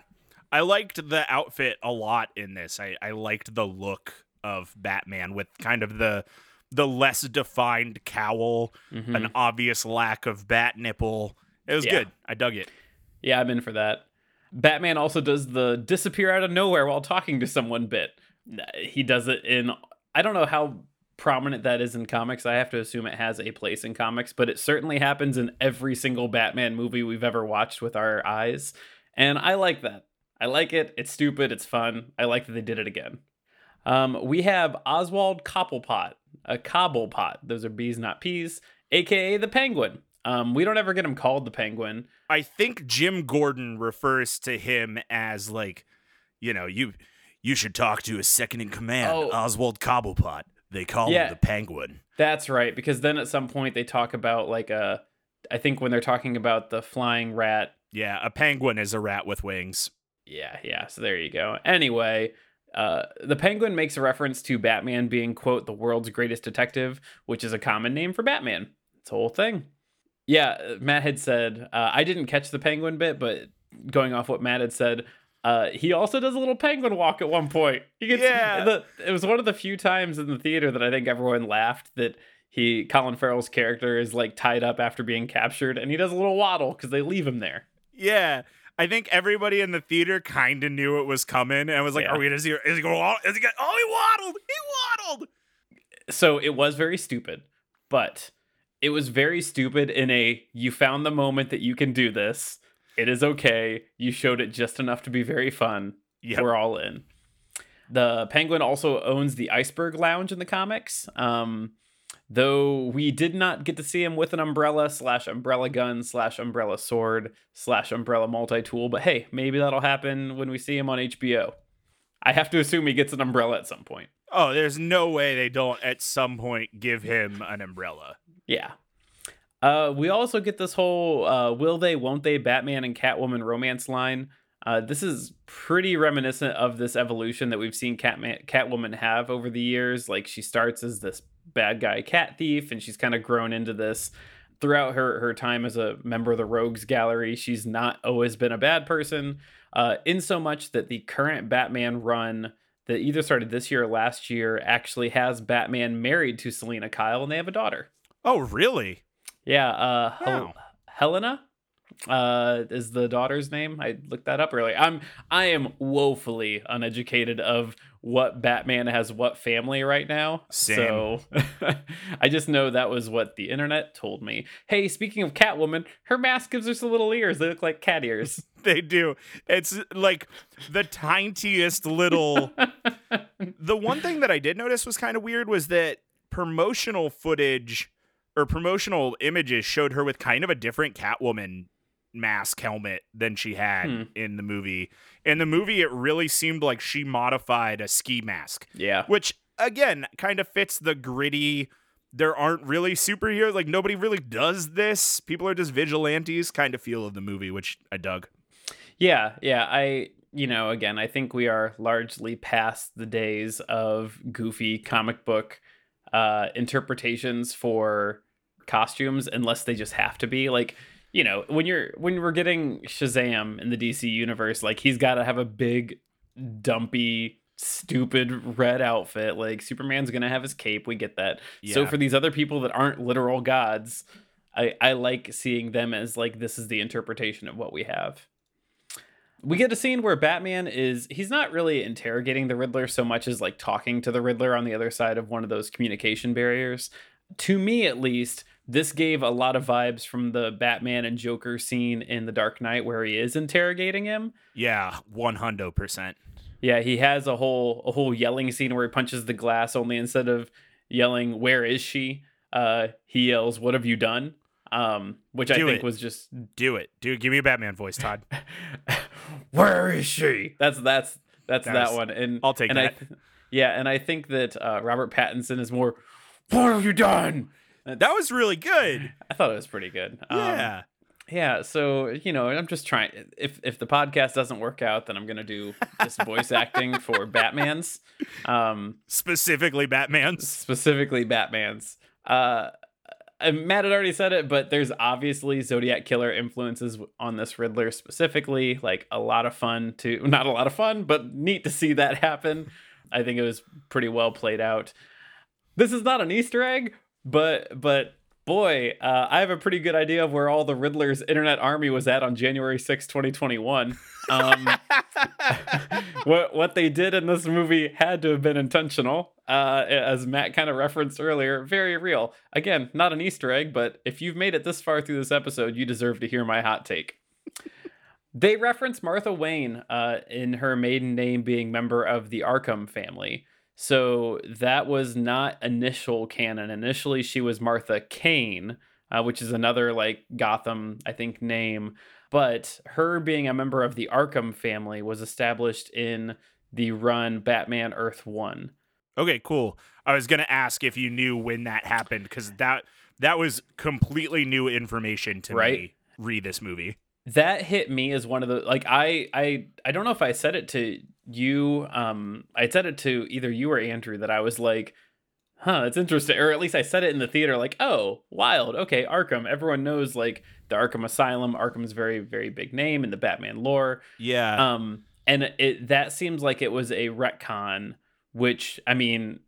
I liked the outfit a lot in this. I, I liked the look of Batman with kind of the the less defined cowl, Mhm. an obvious lack of bat nipple. It was Yeah. good. I dug it. Yeah, I'm in for that. Batman also does the disappear out of nowhere while talking to someone bit. He does it in I don't know how prominent that is in comics. I have to assume it has a place in comics, but it certainly happens in every single Batman movie we've ever watched with our eyes. And I like that. I like it. It's stupid. It's fun. I like that they did it again. Um, we have Oswald Cobblepot, a Cobblepot. Those are bees, not peas, aka the Penguin. Um, we don't ever get him called the Penguin. I think Jim Gordon refers to him as like, you know, you you should talk to his second in command, Oh. Oswald Cobblepot. They call Yeah. him the Penguin. That's right, because then at some point they talk about like a, I think when they're talking about the flying rat. Yeah, a penguin is a rat with wings. Yeah, yeah. So there you go. Anyway, uh, the Penguin makes a reference to Batman being quote the world's greatest detective, which is a common name for Batman. It's a whole thing. Yeah, uh, Matt had said uh, I didn't catch the penguin bit, but going off what Matt had said, uh, he also does a little penguin walk at one point. He gets Yeah. the, it was one of the few times in the theater that I think everyone laughed that he Colin Farrell's character is like tied up after being captured, and he does a little waddle because they leave him there. Yeah. I think everybody in the theater kind of knew it was coming and was like, Yeah. "Are we gonna see? Is he going? Is he going? Oh, he waddled! He waddled!" so it was very stupid, but it was very stupid in a you found the moment that you can do this. It is okay. You showed it just enough to be very fun. Yep. We're all in. The Penguin also owns the Iceberg Lounge in the comics. Um, though we did not get to see him with an umbrella slash umbrella gun slash umbrella sword slash umbrella multi tool. But hey, maybe that'll happen when we see him on HBO. I have to assume he gets an umbrella at some point. Oh, there's no way they don't at some point give him an umbrella. Yeah. Uh, we also get this whole uh, will they, won't they Batman and Catwoman romance line. Uh, this is pretty reminiscent of this evolution that we've seen Catman- Catwoman have over the years. Like she starts as this bad guy cat thief, and she's kind of grown into this throughout her her time as a member of the Rogues Gallery. She's not always been a bad person, uh, in so much that the current Batman run that either started this year or last year actually has Batman married to Selina Kyle, and they have a daughter. Oh, really? Yeah, uh, Hel- Helena uh is the daughter's name i looked that up earlier i'm i am woefully uneducated of what batman has what family right now Same. so i just know that was what the internet told me hey speaking of catwoman her mask gives us little ears they look like cat ears They do. It's like the tiniest little. the one thing that I did notice was kind of weird was that promotional footage or promotional images showed her with kind of a different Catwoman mask helmet than she had Hmm. in the movie. In the movie, it really seemed like she modified a ski mask, yeah which again kind of fits the gritty. There aren't really superheroes. Like nobody really does this. People are just vigilantes kind of feel of the movie, which I dug. Yeah, yeah. I, you know, again, I think we are largely past the days of goofy comic book uh, interpretations for costumes, unless they just have to be. Like, you know, when you're when we're getting Shazam in the DC universe, like he's got to have a big, dumpy, stupid red outfit. Like Superman's gonna have his cape. We get that. So for these other people that aren't literal gods, I I like seeing them as like this is the interpretation of what we have. We get a scene where Batman is he's not really interrogating the Riddler so much as like talking to the Riddler on the other side of one of those communication barriers. To me at least, this gave a lot of vibes from the Batman and Joker scene in The Dark Knight where he is interrogating him. Yeah, one hundred percent. Yeah, he has a whole a whole yelling scene where he punches the glass only instead of yelling where is she? Uh he yells what have you done? Um which I Do think it. was just Do it, dude. Give me a Batman voice, Todd. where is she? That's that's that's that, That was- one. And I'll take and that. I yeah, and I think that uh, Robert Pattinson is more. What have you done? That was really good. I thought it was pretty good. Um, Yeah, yeah. So you know, I'm just trying. If if the podcast doesn't work out, then I'm gonna do this voice acting for Batman's, um, specifically Batman's. specifically Batman's. Uh, Matt had already said it, but there's obviously Zodiac Killer influences on this Riddler specifically. Like a lot of fun to, not a lot of fun, but neat to see that happen. I think it was pretty well played out. This is not an Easter egg, but but boy, uh, I have a pretty good idea of where all the Riddler's internet army was at on January 6, 2021. Um, what what they did in this movie had to have been intentional, uh, as Matt kind of referenced earlier. Very real. Again, not an Easter egg, but if you've made it this far through this episode, you deserve to hear my hot take. They reference Martha Wayne uh, in her maiden name being member of the Arkham family. So that was not initial canon. Initially, she was Martha Kane, uh, which is another like Gotham, I think, name. But her being a member of the Arkham family was established in the run Batman Earth One. Okay, cool. I was gonna ask if you knew when that happened because that that was completely new information to Right. me. Read this movie. That hit me as one of the like I I I don't know if I said it to you um I said it to either you or Andrew that I was like huh it's interesting or at least I said it in the theater like oh wild okay Arkham everyone knows like the Arkham Asylum Arkham's very very big name in the Batman lore Yeah. um and it that seems like it was a retcon which I mean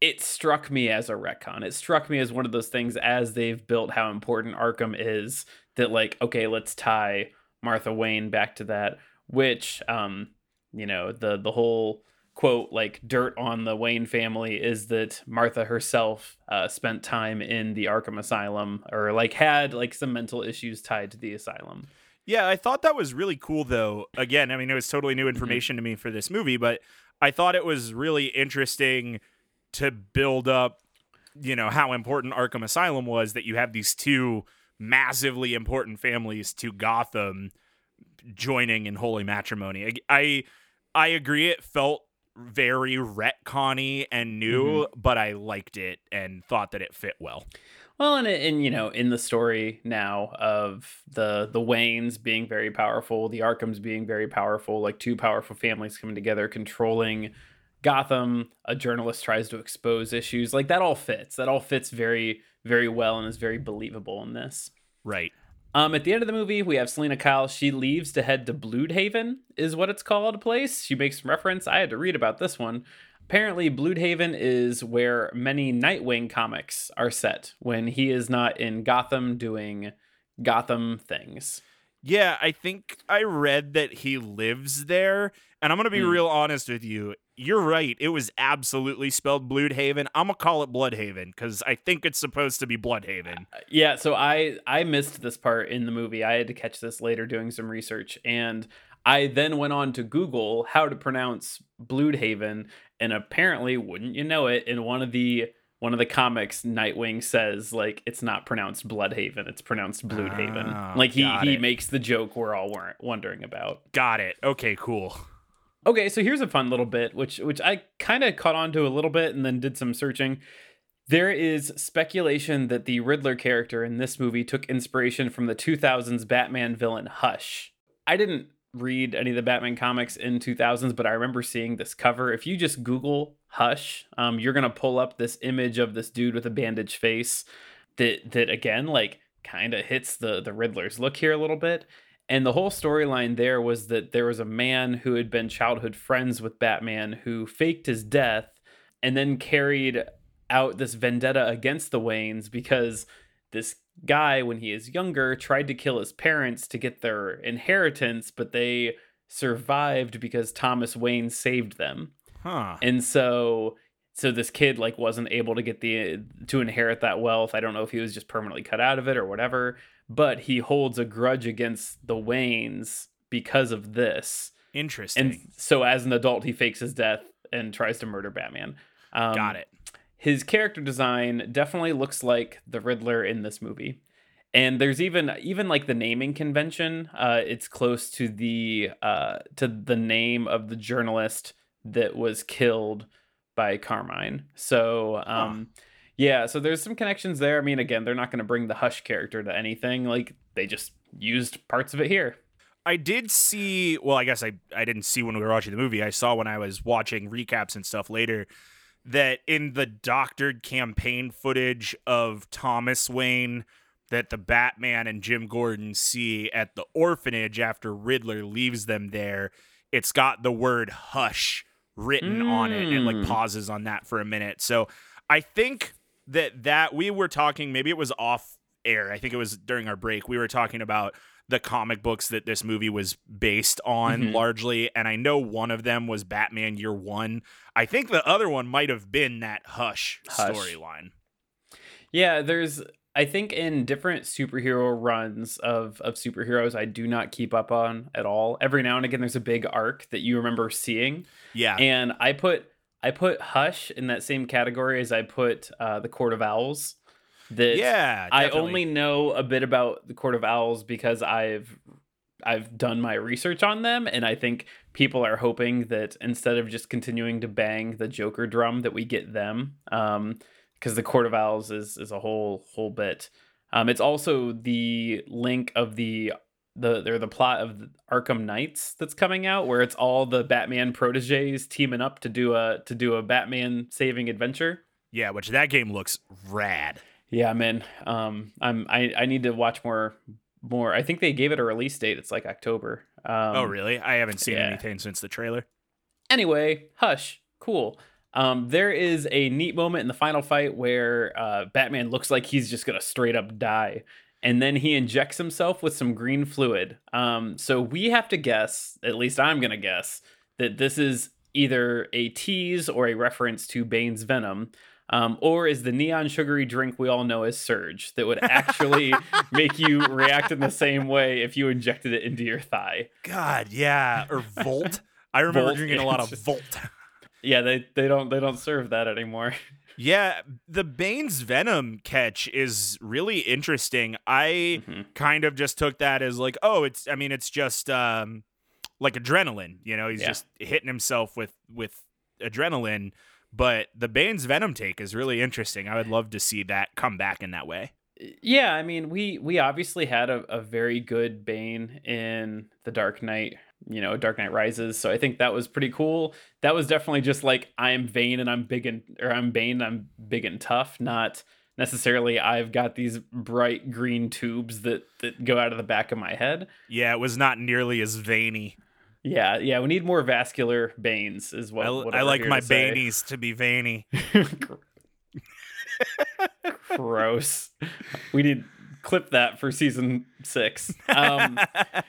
it struck me as a retcon. It struck me as one of those things as they've built how important Arkham is that like okay, let's tie Martha Wayne back to that which um you know, the the whole quote like dirt on the Wayne family is that Martha herself uh, spent time in the Arkham Asylum or like had like some mental issues tied to the asylum. Yeah, I thought that was really cool though. Again, I mean it was totally new information to me for this movie, but I thought it was really interesting to build up, you know, how important Arkham Asylum was that you have these two massively important families to Gotham joining in holy matrimony. I I, I agree it felt very retconny and new, mm-hmm. but I liked it and thought that it fit well. Well, and and you know, in the story now of the the Waynes being very powerful, the Arkhams being very powerful, like two powerful families coming together, controlling Gotham. A journalist tries to expose issues, like that all fits. That all fits very very well and is very believable in this. Right. Um, at the end of the movie, we have Selina Kyle. She leaves to head to Bloodhaven, is what it's called, a place. She makes some reference. I had to read about this one. Apparently, Bloodhaven is where many Nightwing comics are set when he is not in Gotham doing Gotham things. Yeah, I think I read that he lives there. And I'm going to be Hmm. real honest with you. You're right. It was absolutely spelled Bloodhaven. I'm going to call it Bloodhaven because I think it's supposed to be Bloodhaven. Yeah, so I I missed this part in the movie. I had to catch this later doing some research and I then went on to Google how to pronounce Bloodhaven and apparently wouldn't you know it in one of the one of the comics Nightwing says like it's not pronounced Bloodhaven, it's pronounced Bloodhaven. Ah, like he he it. makes the joke we're all weren't wondering about. Got it. Okay, cool. Okay, so here's a fun little bit, which which I kind of caught on to a little bit and then did some searching. There is speculation that the Riddler character in this movie took inspiration from the 2000s Batman villain Hush. I didn't read any of the Batman comics in 2000s, but I remember seeing this cover. If you just Google Hush, um, you're gonna pull up this image of this dude with a bandaged face that that again like kind of hits the the Riddler's look here a little bit. And the whole storyline there was that there was a man who had been childhood friends with Batman who faked his death and then carried out this vendetta against the Waynes because this guy, when he is younger, tried to kill his parents to get their inheritance, but they survived because Thomas Wayne saved them. Huh. And so so this kid like wasn't able to get the to inherit that wealth. I don't know if he was just permanently cut out of it or whatever, but he holds a grudge against the Waynes because of this. Interesting. And so as an adult he fakes his death and tries to murder Batman. Um, Got it. His character design definitely looks like the Riddler in this movie. And there's even even like the naming convention. Uh, it's close to the uh, to the name of the journalist that was killed by Carmine. So um, yeah, so there's some connections there. I mean, again, they're not going to bring the Hush character to anything. Like they just used parts of it here. I did see. Well, I guess I I didn't see when we were watching the movie. I saw when I was watching recaps and stuff later that in the doctored campaign footage of Thomas Wayne that the Batman and Jim Gordon see at the orphanage after Riddler leaves them there, it's got the word hush written on it and like Mm. pauses on that for a minute. So I think that that we were talking maybe it was off air. I think it was during our break. We were talking about the comic books that this movie was based on Mhm. largely and I know one of them was Batman Year 1. I think the other one might have been that Hush, Hush. storyline. Yeah, there's I think in different superhero runs of of superheroes I do not keep up on at all. Every now and again there's a big arc that you remember seeing. Yeah. And I put I put Hush in that same category as I put uh, the Court of Owls. That yeah, I only know a bit about the Court of Owls because I've I've done my research on them and I think people are hoping that instead of just continuing to bang the Joker drum that we get them um because the Court of Owls is is a whole whole bit. Um it's also the link of the the they're the plot of Arkham Knights that's coming out where it's all the Batman proteges teaming up to do a to do a Batman saving adventure. Yeah, which that game looks rad. Yeah, man. Um, I'm I, I need to watch more more. I think they gave it a release date. It's like October. Um, oh, really? I haven't seen yeah. anything since the trailer. Anyway, Hush, cool. Um, there is a neat moment in the final fight where uh, Batman looks like he's just gonna straight up die, and then he injects himself with some green fluid. Um, so we have to guess. At least I'm gonna guess that this is either a tease or a reference to Bane's venom. Um, or is the neon sugary drink we all know as Surge that would actually make you react in the same way if you injected it into your thigh? God, yeah, or Volt. I remember Volt, drinking yeah, a lot of just- Volt. Yeah, they, they don't they don't serve that anymore. Yeah, the Bane's Venom catch is really interesting. I Mhm. kind of just took that as like, oh, it's I mean, it's just um like adrenaline, you know, he's Yeah. just hitting himself with with adrenaline. But the Bane's Venom take is really interesting. I would love to see that come back in that way. Yeah, I mean, we we obviously had a, a very good Bane in the Dark Knight, you know, Dark Knight Rises. So I think that was pretty cool. That was definitely just like I'm vain and I'm big and or I'm Bane, and I'm big and tough, not necessarily I've got these bright green tubes that that go out of the back of my head. Yeah, it was not nearly as veiny. Yeah, yeah, we need more vascular Banes, as well. I, I like my to. Banies to be veiny. Gross. We need clip that for season six. Um,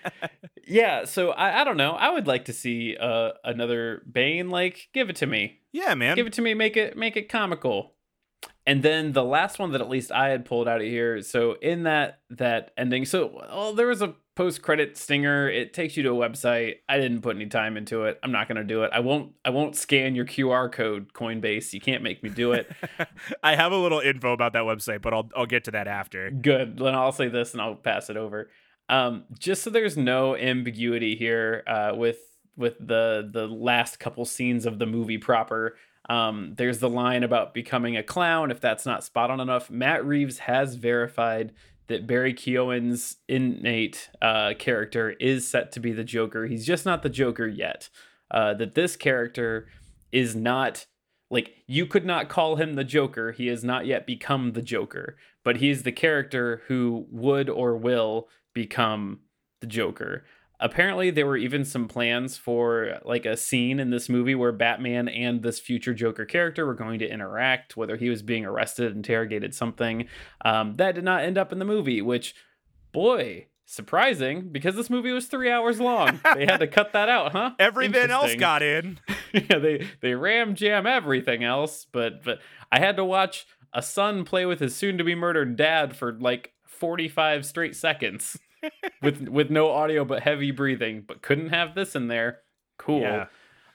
yeah, so I, I don't know. I would like to see uh, another Bane. Like, give it to me. yeah, man. Give it to me. Make it make it comical. And then the last one that at least I had pulled out of here. So in that that ending, so well, there was a post credit stinger. It takes you to a website. I didn't put any time into it. I'm not gonna do it. I won't. I won't scan your QR code, Coinbase. You can't make me do it. I have a little info about that website, but I'll I'll get to that after. Good. Then I'll say this and I'll pass it over. Um, just so there's no ambiguity here uh, with with the the last couple scenes of the movie proper. Um, there's the line about becoming a clown. If that's not spot on enough, Matt Reeves has verified that Barry Keoghan's innate uh, character is set to be the Joker. He's just not the Joker yet. Uh, that this character is not like you could not call him the Joker. He has not yet become the Joker, but he's the character who would or will become the Joker. Apparently, there were even some plans for like a scene in this movie where Batman and this future Joker character were going to interact, whether he was being arrested, interrogated, something. Um, that did not end up in the movie, which, boy, surprising because this movie was three hours long. they had to cut that out, huh? Everything else got in. yeah, they they ram jam everything else, but but I had to watch a son play with his soon to be murdered dad for like 45 straight seconds with with no audio but heavy breathing, but couldn't have this in there. Cool. Yeah.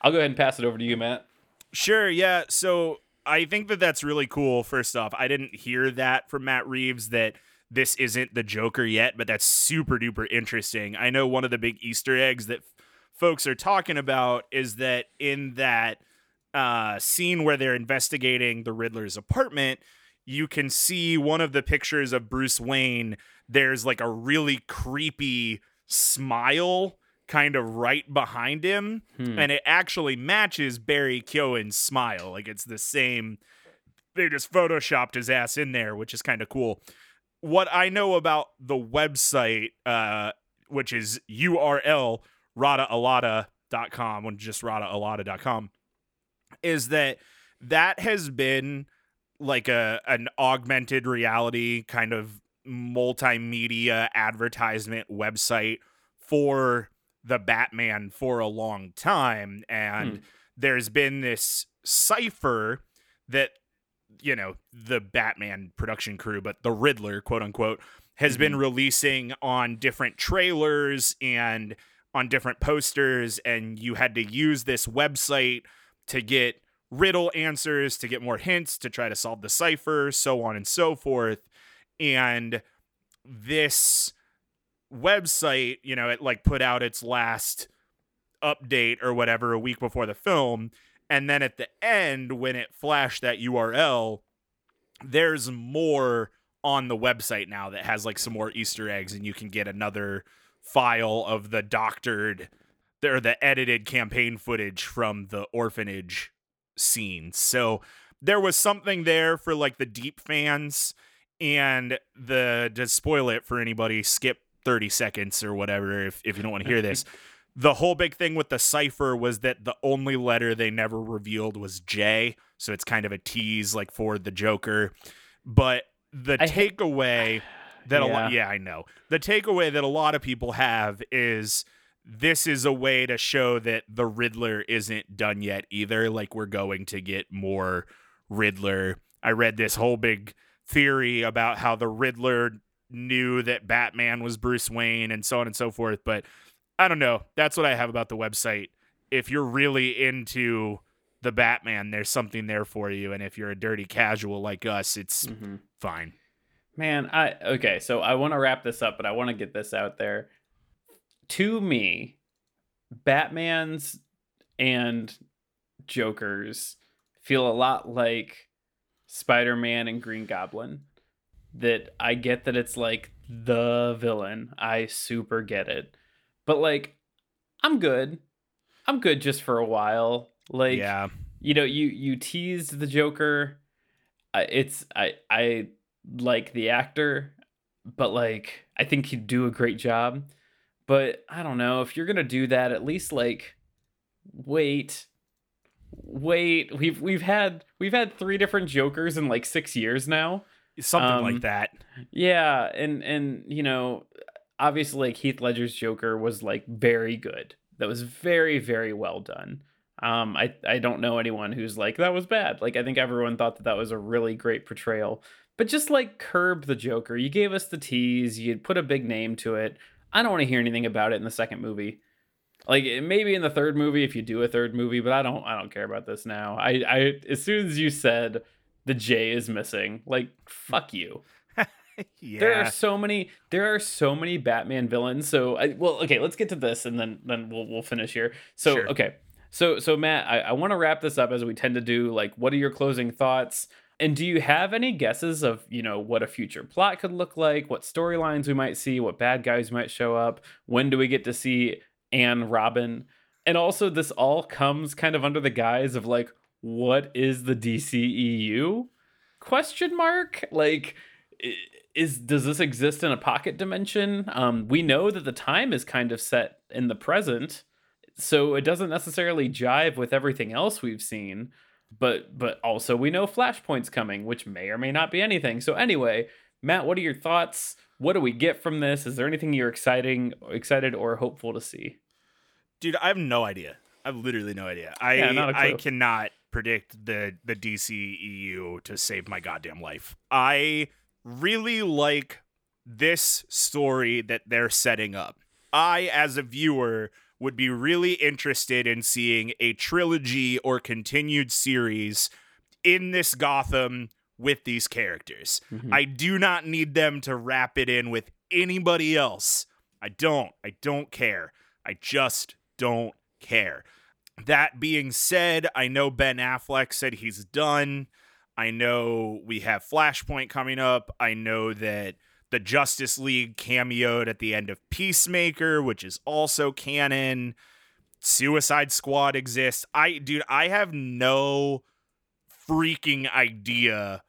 I'll go ahead and pass it over to you, Matt. Sure, yeah. So I think that that's really cool. First off, I didn't hear that from Matt Reeves that this isn't the Joker yet, but that's super duper interesting. I know one of the big Easter eggs that f- folks are talking about is that in that uh, scene where they're investigating the Riddler's apartment, you can see one of the pictures of Bruce Wayne. There's like a really creepy smile kind of right behind him Hmm. and it actually matches Barry Keoghan's smile. Like it's the same. They just photoshopped his ass in there, which is kind of cool. What I know about the website, uh, which is URL radaalada.com, when just radaalada.com, is that that has been like a an augmented reality kind of multimedia advertisement website for the Batman for a long time. And Hmm. there's been this cipher that you know the Batman production crew but the Riddler quote unquote has been releasing on different trailers and on different posters. And you had to use this website to get riddle answers to get more hints to try to solve the cipher so on and so forth and this website, you know, it like put out its last update or whatever a week before the film. And then at the end, when it flashed that URL, there's more on the website now that has like some more Easter eggs, and you can get another file of the doctored or the edited campaign footage from the orphanage scene. So there was something there for like the deep fans and the to spoil it for anybody skip 30 seconds or whatever if, if you don't want to hear this the whole big thing with the cipher was that the only letter they never revealed was j so it's kind of a tease like for the joker but the I hate- takeaway that a lot Yeah. yeah i know the takeaway that a lot of people have is this is a way to show that the riddler isn't done yet either like we're going to get more riddler i read this whole big theory about how the Riddler knew that Batman was Bruce Wayne and so on and so forth. But I don't know. That's what I have about the website. If you're really into the Batman, there's something there for you. And if you're a dirty casual like us, it's Mhm. fine. Man, I okay, so I want to wrap this up, but I want to get this out there. To me, Batman's and Jokers feel a lot like Spider Man and Green Goblin. That I get that it's like the villain. I super get it. But like, I'm good. I'm good just for a while. Like, yeah. you know, you you teased the Joker. I, it's I I like the actor, but like I think he'd do a great job. But I don't know if you're gonna do that. At least like wait, wait. We've we've had we've had three different Jokers in like six years now. Something Um, like that. Yeah, and and you know, obviously like Heath Ledger's Joker was like very good. That was very very well done. Um, I I don't know anyone who's like that was bad. Like I think everyone thought that that was a really great portrayal. But just like curb the Joker, you gave us the tease. You put a big name to it. I don't want to hear anything about it in the second movie. Like maybe in the third movie if you do a third movie, but I don't I don't care about this now. I I as soon as you said the J is missing, like fuck you yeah. there are so many there are so many batman villains so I, well okay let's get to this and then then we'll, we'll finish here so Sure. okay so so matt i, I want to wrap this up as we tend to do like what are your closing thoughts and do you have any guesses of you know what a future plot could look like what storylines we might see what bad guys might show up when do we get to see anne robin? And also this all comes kind of under the guise of like what is the dceu question mark? Like is does this exist in a pocket dimension? Um we know that the time is kind of set in the present so it doesn't necessarily jive with everything else we've seen but but also we know flashpoint's coming which may or may not be anything so anyway matt what are your thoughts what do we get from this is there anything you're exciting excited or hopeful to see Dude, I have no idea. I have literally no idea. I Yeah, I cannot predict the the DCEU to save my goddamn life. I really like this story that they're setting up. I as a viewer would be really interested in seeing a trilogy or continued series in this Gotham with these characters. Mhm. I do not need them to wrap it in with anybody else. I don't. I don't care. I just don't care. That being said, I know Ben Affleck said he's done. I know we have Flashpoint coming up. I know that the Justice League cameoed at the end of Peacemaker, which is also canon. Suicide Squad exists. I dude, I have no freaking idea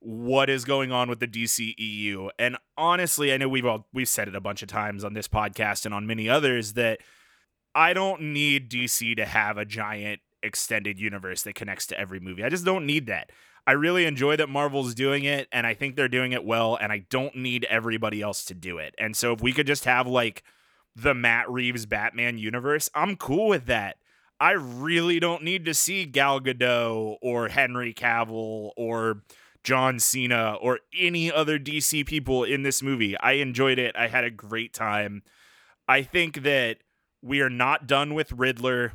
what is going on with the DCEU. And honestly, I know we've all we've said it a bunch of times on this podcast and on many others that I don't need DC to have a giant extended universe that connects to every movie. I just don't need that. I really enjoy that Marvel's doing it and I think they're doing it well and I don't need everybody else to do it. And so if we could just have like the Matt Reeves Batman universe, I'm cool with that. I really don't need to see Gal Gadot or Henry Cavill or John Cena or any other DC people in this movie. I enjoyed it. I had a great time. I think that we are not done with Riddler.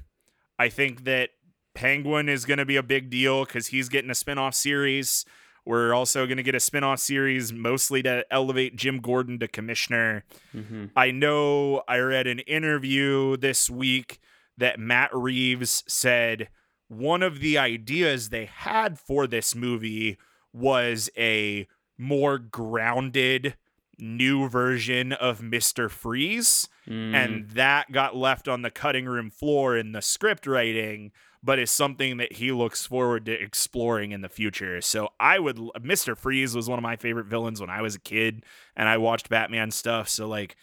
I think that Penguin is going to be a big deal because he's getting a spinoff series. We're also going to get a spinoff series mostly to elevate Jim Gordon to commissioner. Mhm. I know I read an interview this week that Matt Reeves said one of the ideas they had for this movie was a more grounded new version of Mr. Freeze Mm. and that got left on the cutting room floor in the script writing but is something that he looks forward to exploring in the future so i would mr freeze was one of my favorite villains when i was a kid and i watched batman stuff so like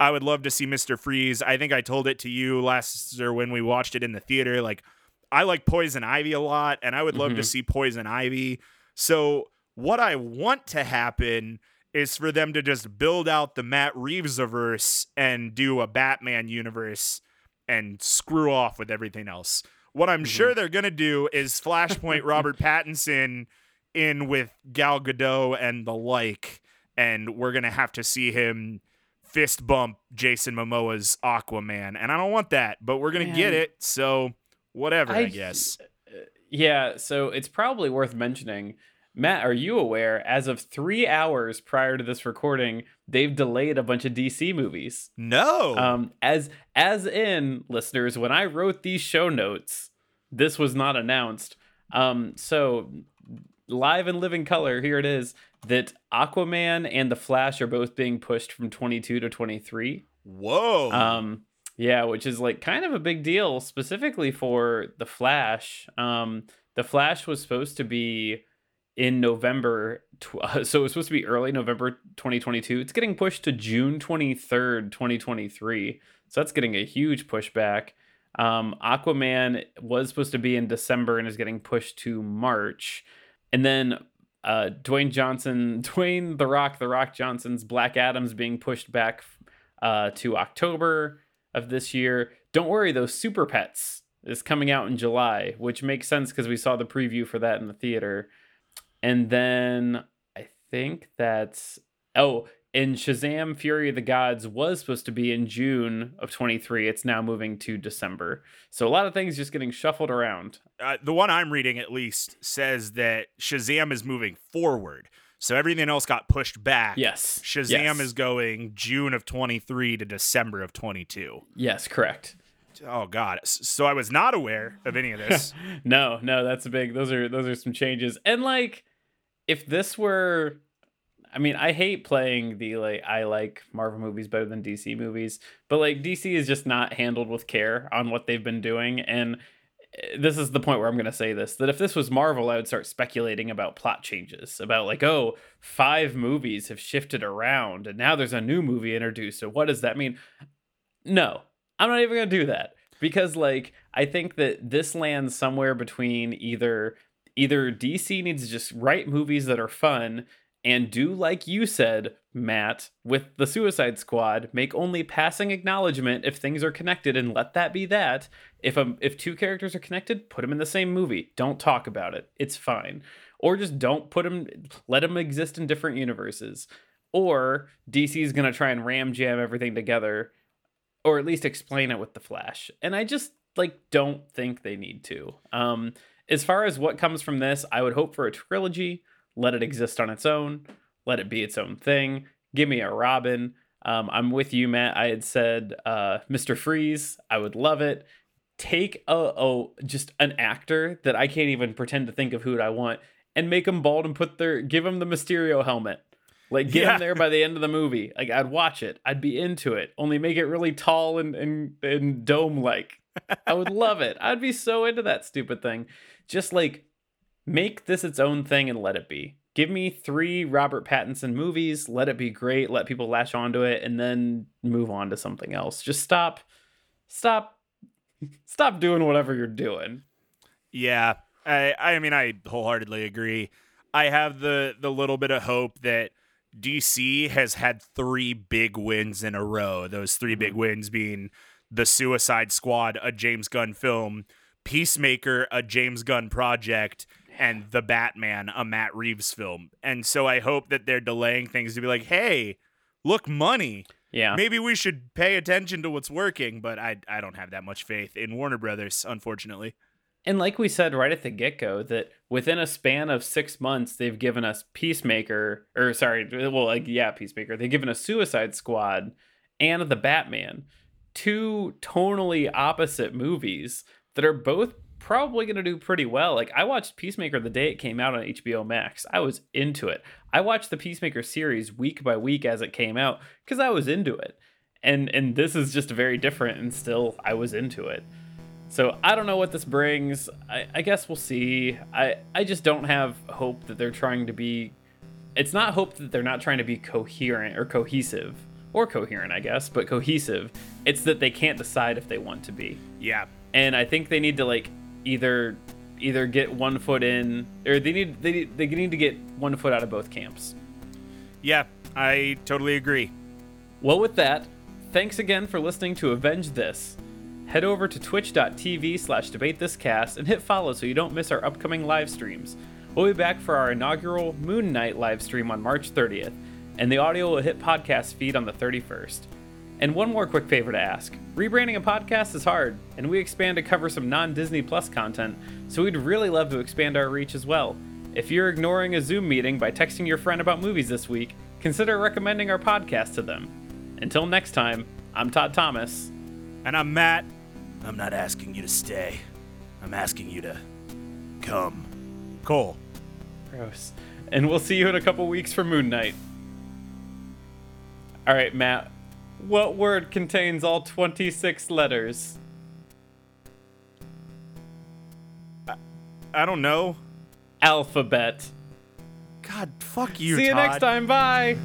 i would love to see mr freeze i think i told it to you last or when we watched it in the theater like i like poison ivy a lot and i would love to Mhm. see poison ivy so what i want to happen is for them to just build out the Matt Reeves verse and do a Batman universe and screw off with everything else. What I'm sure mm-hmm. they're gonna do is Flashpoint Robert Pattinson in with Gal Gadot and the like, and we're gonna have to see him fist bump Jason Momoa's Aquaman, and I don't want that, but we're gonna get it, so whatever, I, I- guess. Uh, yeah, so it's probably worth mentioning. Matt, are you aware? As of three hours prior to this recording, they've delayed a bunch of DC movies. No, Um, as as in listeners, when I wrote these show notes, this was not announced. Um, so live and living color, here it is that Aquaman and the Flash are both being pushed from 22 to 23. Whoa. Um, yeah, which is like kind of a big deal, specifically for the Flash. Um, the Flash was supposed to be in November, so it was supposed to be early November 2022. It's getting pushed to June 23rd, 2023. So that's getting a huge pushback. Um, Aquaman was supposed to be in December and is getting pushed to March. And then uh, Dwayne Johnson, Dwayne the Rock, the Rock Johnson's Black Adam's being pushed back uh, to October of this year. Don't worry, those Super Pets is coming out in July, which makes sense because we saw the preview for that in the theater. And then I think that's oh, and Shazam Fury of the Gods was supposed to be in June of 23. It's now moving to December. So a lot of things just getting shuffled around. Uh, the one I'm reading, at least, says that Shazam is moving forward. So everything else got pushed back. Yes. Shazam yes. is going June of 23 to December of 22. Yes, correct. Oh God! So I was not aware of any of this. no, no, that's a big. Those are those are some changes. And like, if this were I mean, I hate playing the like I like Marvel movies better than DC movies, but like DC is just not handled with care on what they've been doing and eh, this is the point where I'm going to say this that if this was Marvel, I would start speculating about plot changes, about like, oh, five movies have shifted around and now there's a new movie introduced. So what does that mean? No, I'm not even going to do that because like I think that this lands somewhere between either either DC needs to just write movies that are fun and do like you said, Matt, with the Suicide Squad, make only passing acknowledgement if things are connected and let that be that. If um if two characters are connected, put them in the same movie. Don't talk about it. It's fine. Or just don't put them let them exist in different universes. Or DC is going to try and ram jam everything together or at least explain it with the Flash. And I just like don't think they need to. Um as far as what comes from this, I would hope for a trilogy let it exist on its own, let it be its own thing. Give me a Robin. Um, I'm with you, Matt. I had said uh, Mr. Freeze. I would love it. Take a oh just an actor that I can't even pretend to think of who I want and make them bald and put their give them the Mysterio helmet. Like get yeah. him there by the end of the movie. Like I'd watch it. I'd be into it. Only make it really tall and and, and dome like. I would love it. I'd be so into that stupid thing. Just like make this its own thing and let it be. Give me three Robert Pattinson movies, let it be great, let people latch onto it, and then move on to something else. Just stop, stop, stop doing whatever you're doing. Yeah, I, I mean, I wholeheartedly agree. I have the the little bit of hope that DC has had three big wins in a row. Those three big mm-hmm. wins being the Suicide Squad, a James Gunn film, Peacemaker, a James Gunn project, and The Batman, a Matt Reeves film. And so I hope that they're delaying things to be like, hey, look, money. Yeah. Maybe we should pay attention to what's working, but I I don't have that much faith in Warner Brothers, unfortunately. And like we said right at the get go, that within a span of six months, they've given us Peacemaker, or sorry, well, like, yeah, Peacemaker. They've given us Suicide Squad and The Batman, two tonally opposite movies that are both probably going to do pretty well. Like I watched Peacemaker the day it came out on HBO Max. I was into it. I watched the Peacemaker series week by week as it came out cuz I was into it. And and this is just very different and still I was into it. So I don't know what this brings. I, I guess we'll see. I, I just don't have hope that they're trying to be it's not hope that they're not trying to be coherent or cohesive or coherent, I guess, but cohesive. It's that they can't decide if they want to be. Yeah. And I think they need to like either either get one foot in or they need they need, they need to get one foot out of both camps. Yeah, I totally agree. Well, with that, thanks again for listening to Avenge This. Head over to twitch.tv slash debate this cast and hit follow so you don't miss our upcoming live streams. We'll be back for our inaugural Moon Knight live stream on March 30th, and the audio will hit podcast feed on the 31st. And one more quick favor to ask rebranding a podcast is hard, and we expand to cover some non Disney Plus content, so we'd really love to expand our reach as well. If you're ignoring a Zoom meeting by texting your friend about movies this week, consider recommending our podcast to them. Until next time, I'm Todd Thomas. And I'm Matt. I'm not asking you to stay, I'm asking you to come. Cole. Gross. And we'll see you in a couple weeks for Moon Knight. All right, Matt. What word contains all 26 letters? I don't know. Alphabet. God, fuck you, see you Todd. next time. Bye.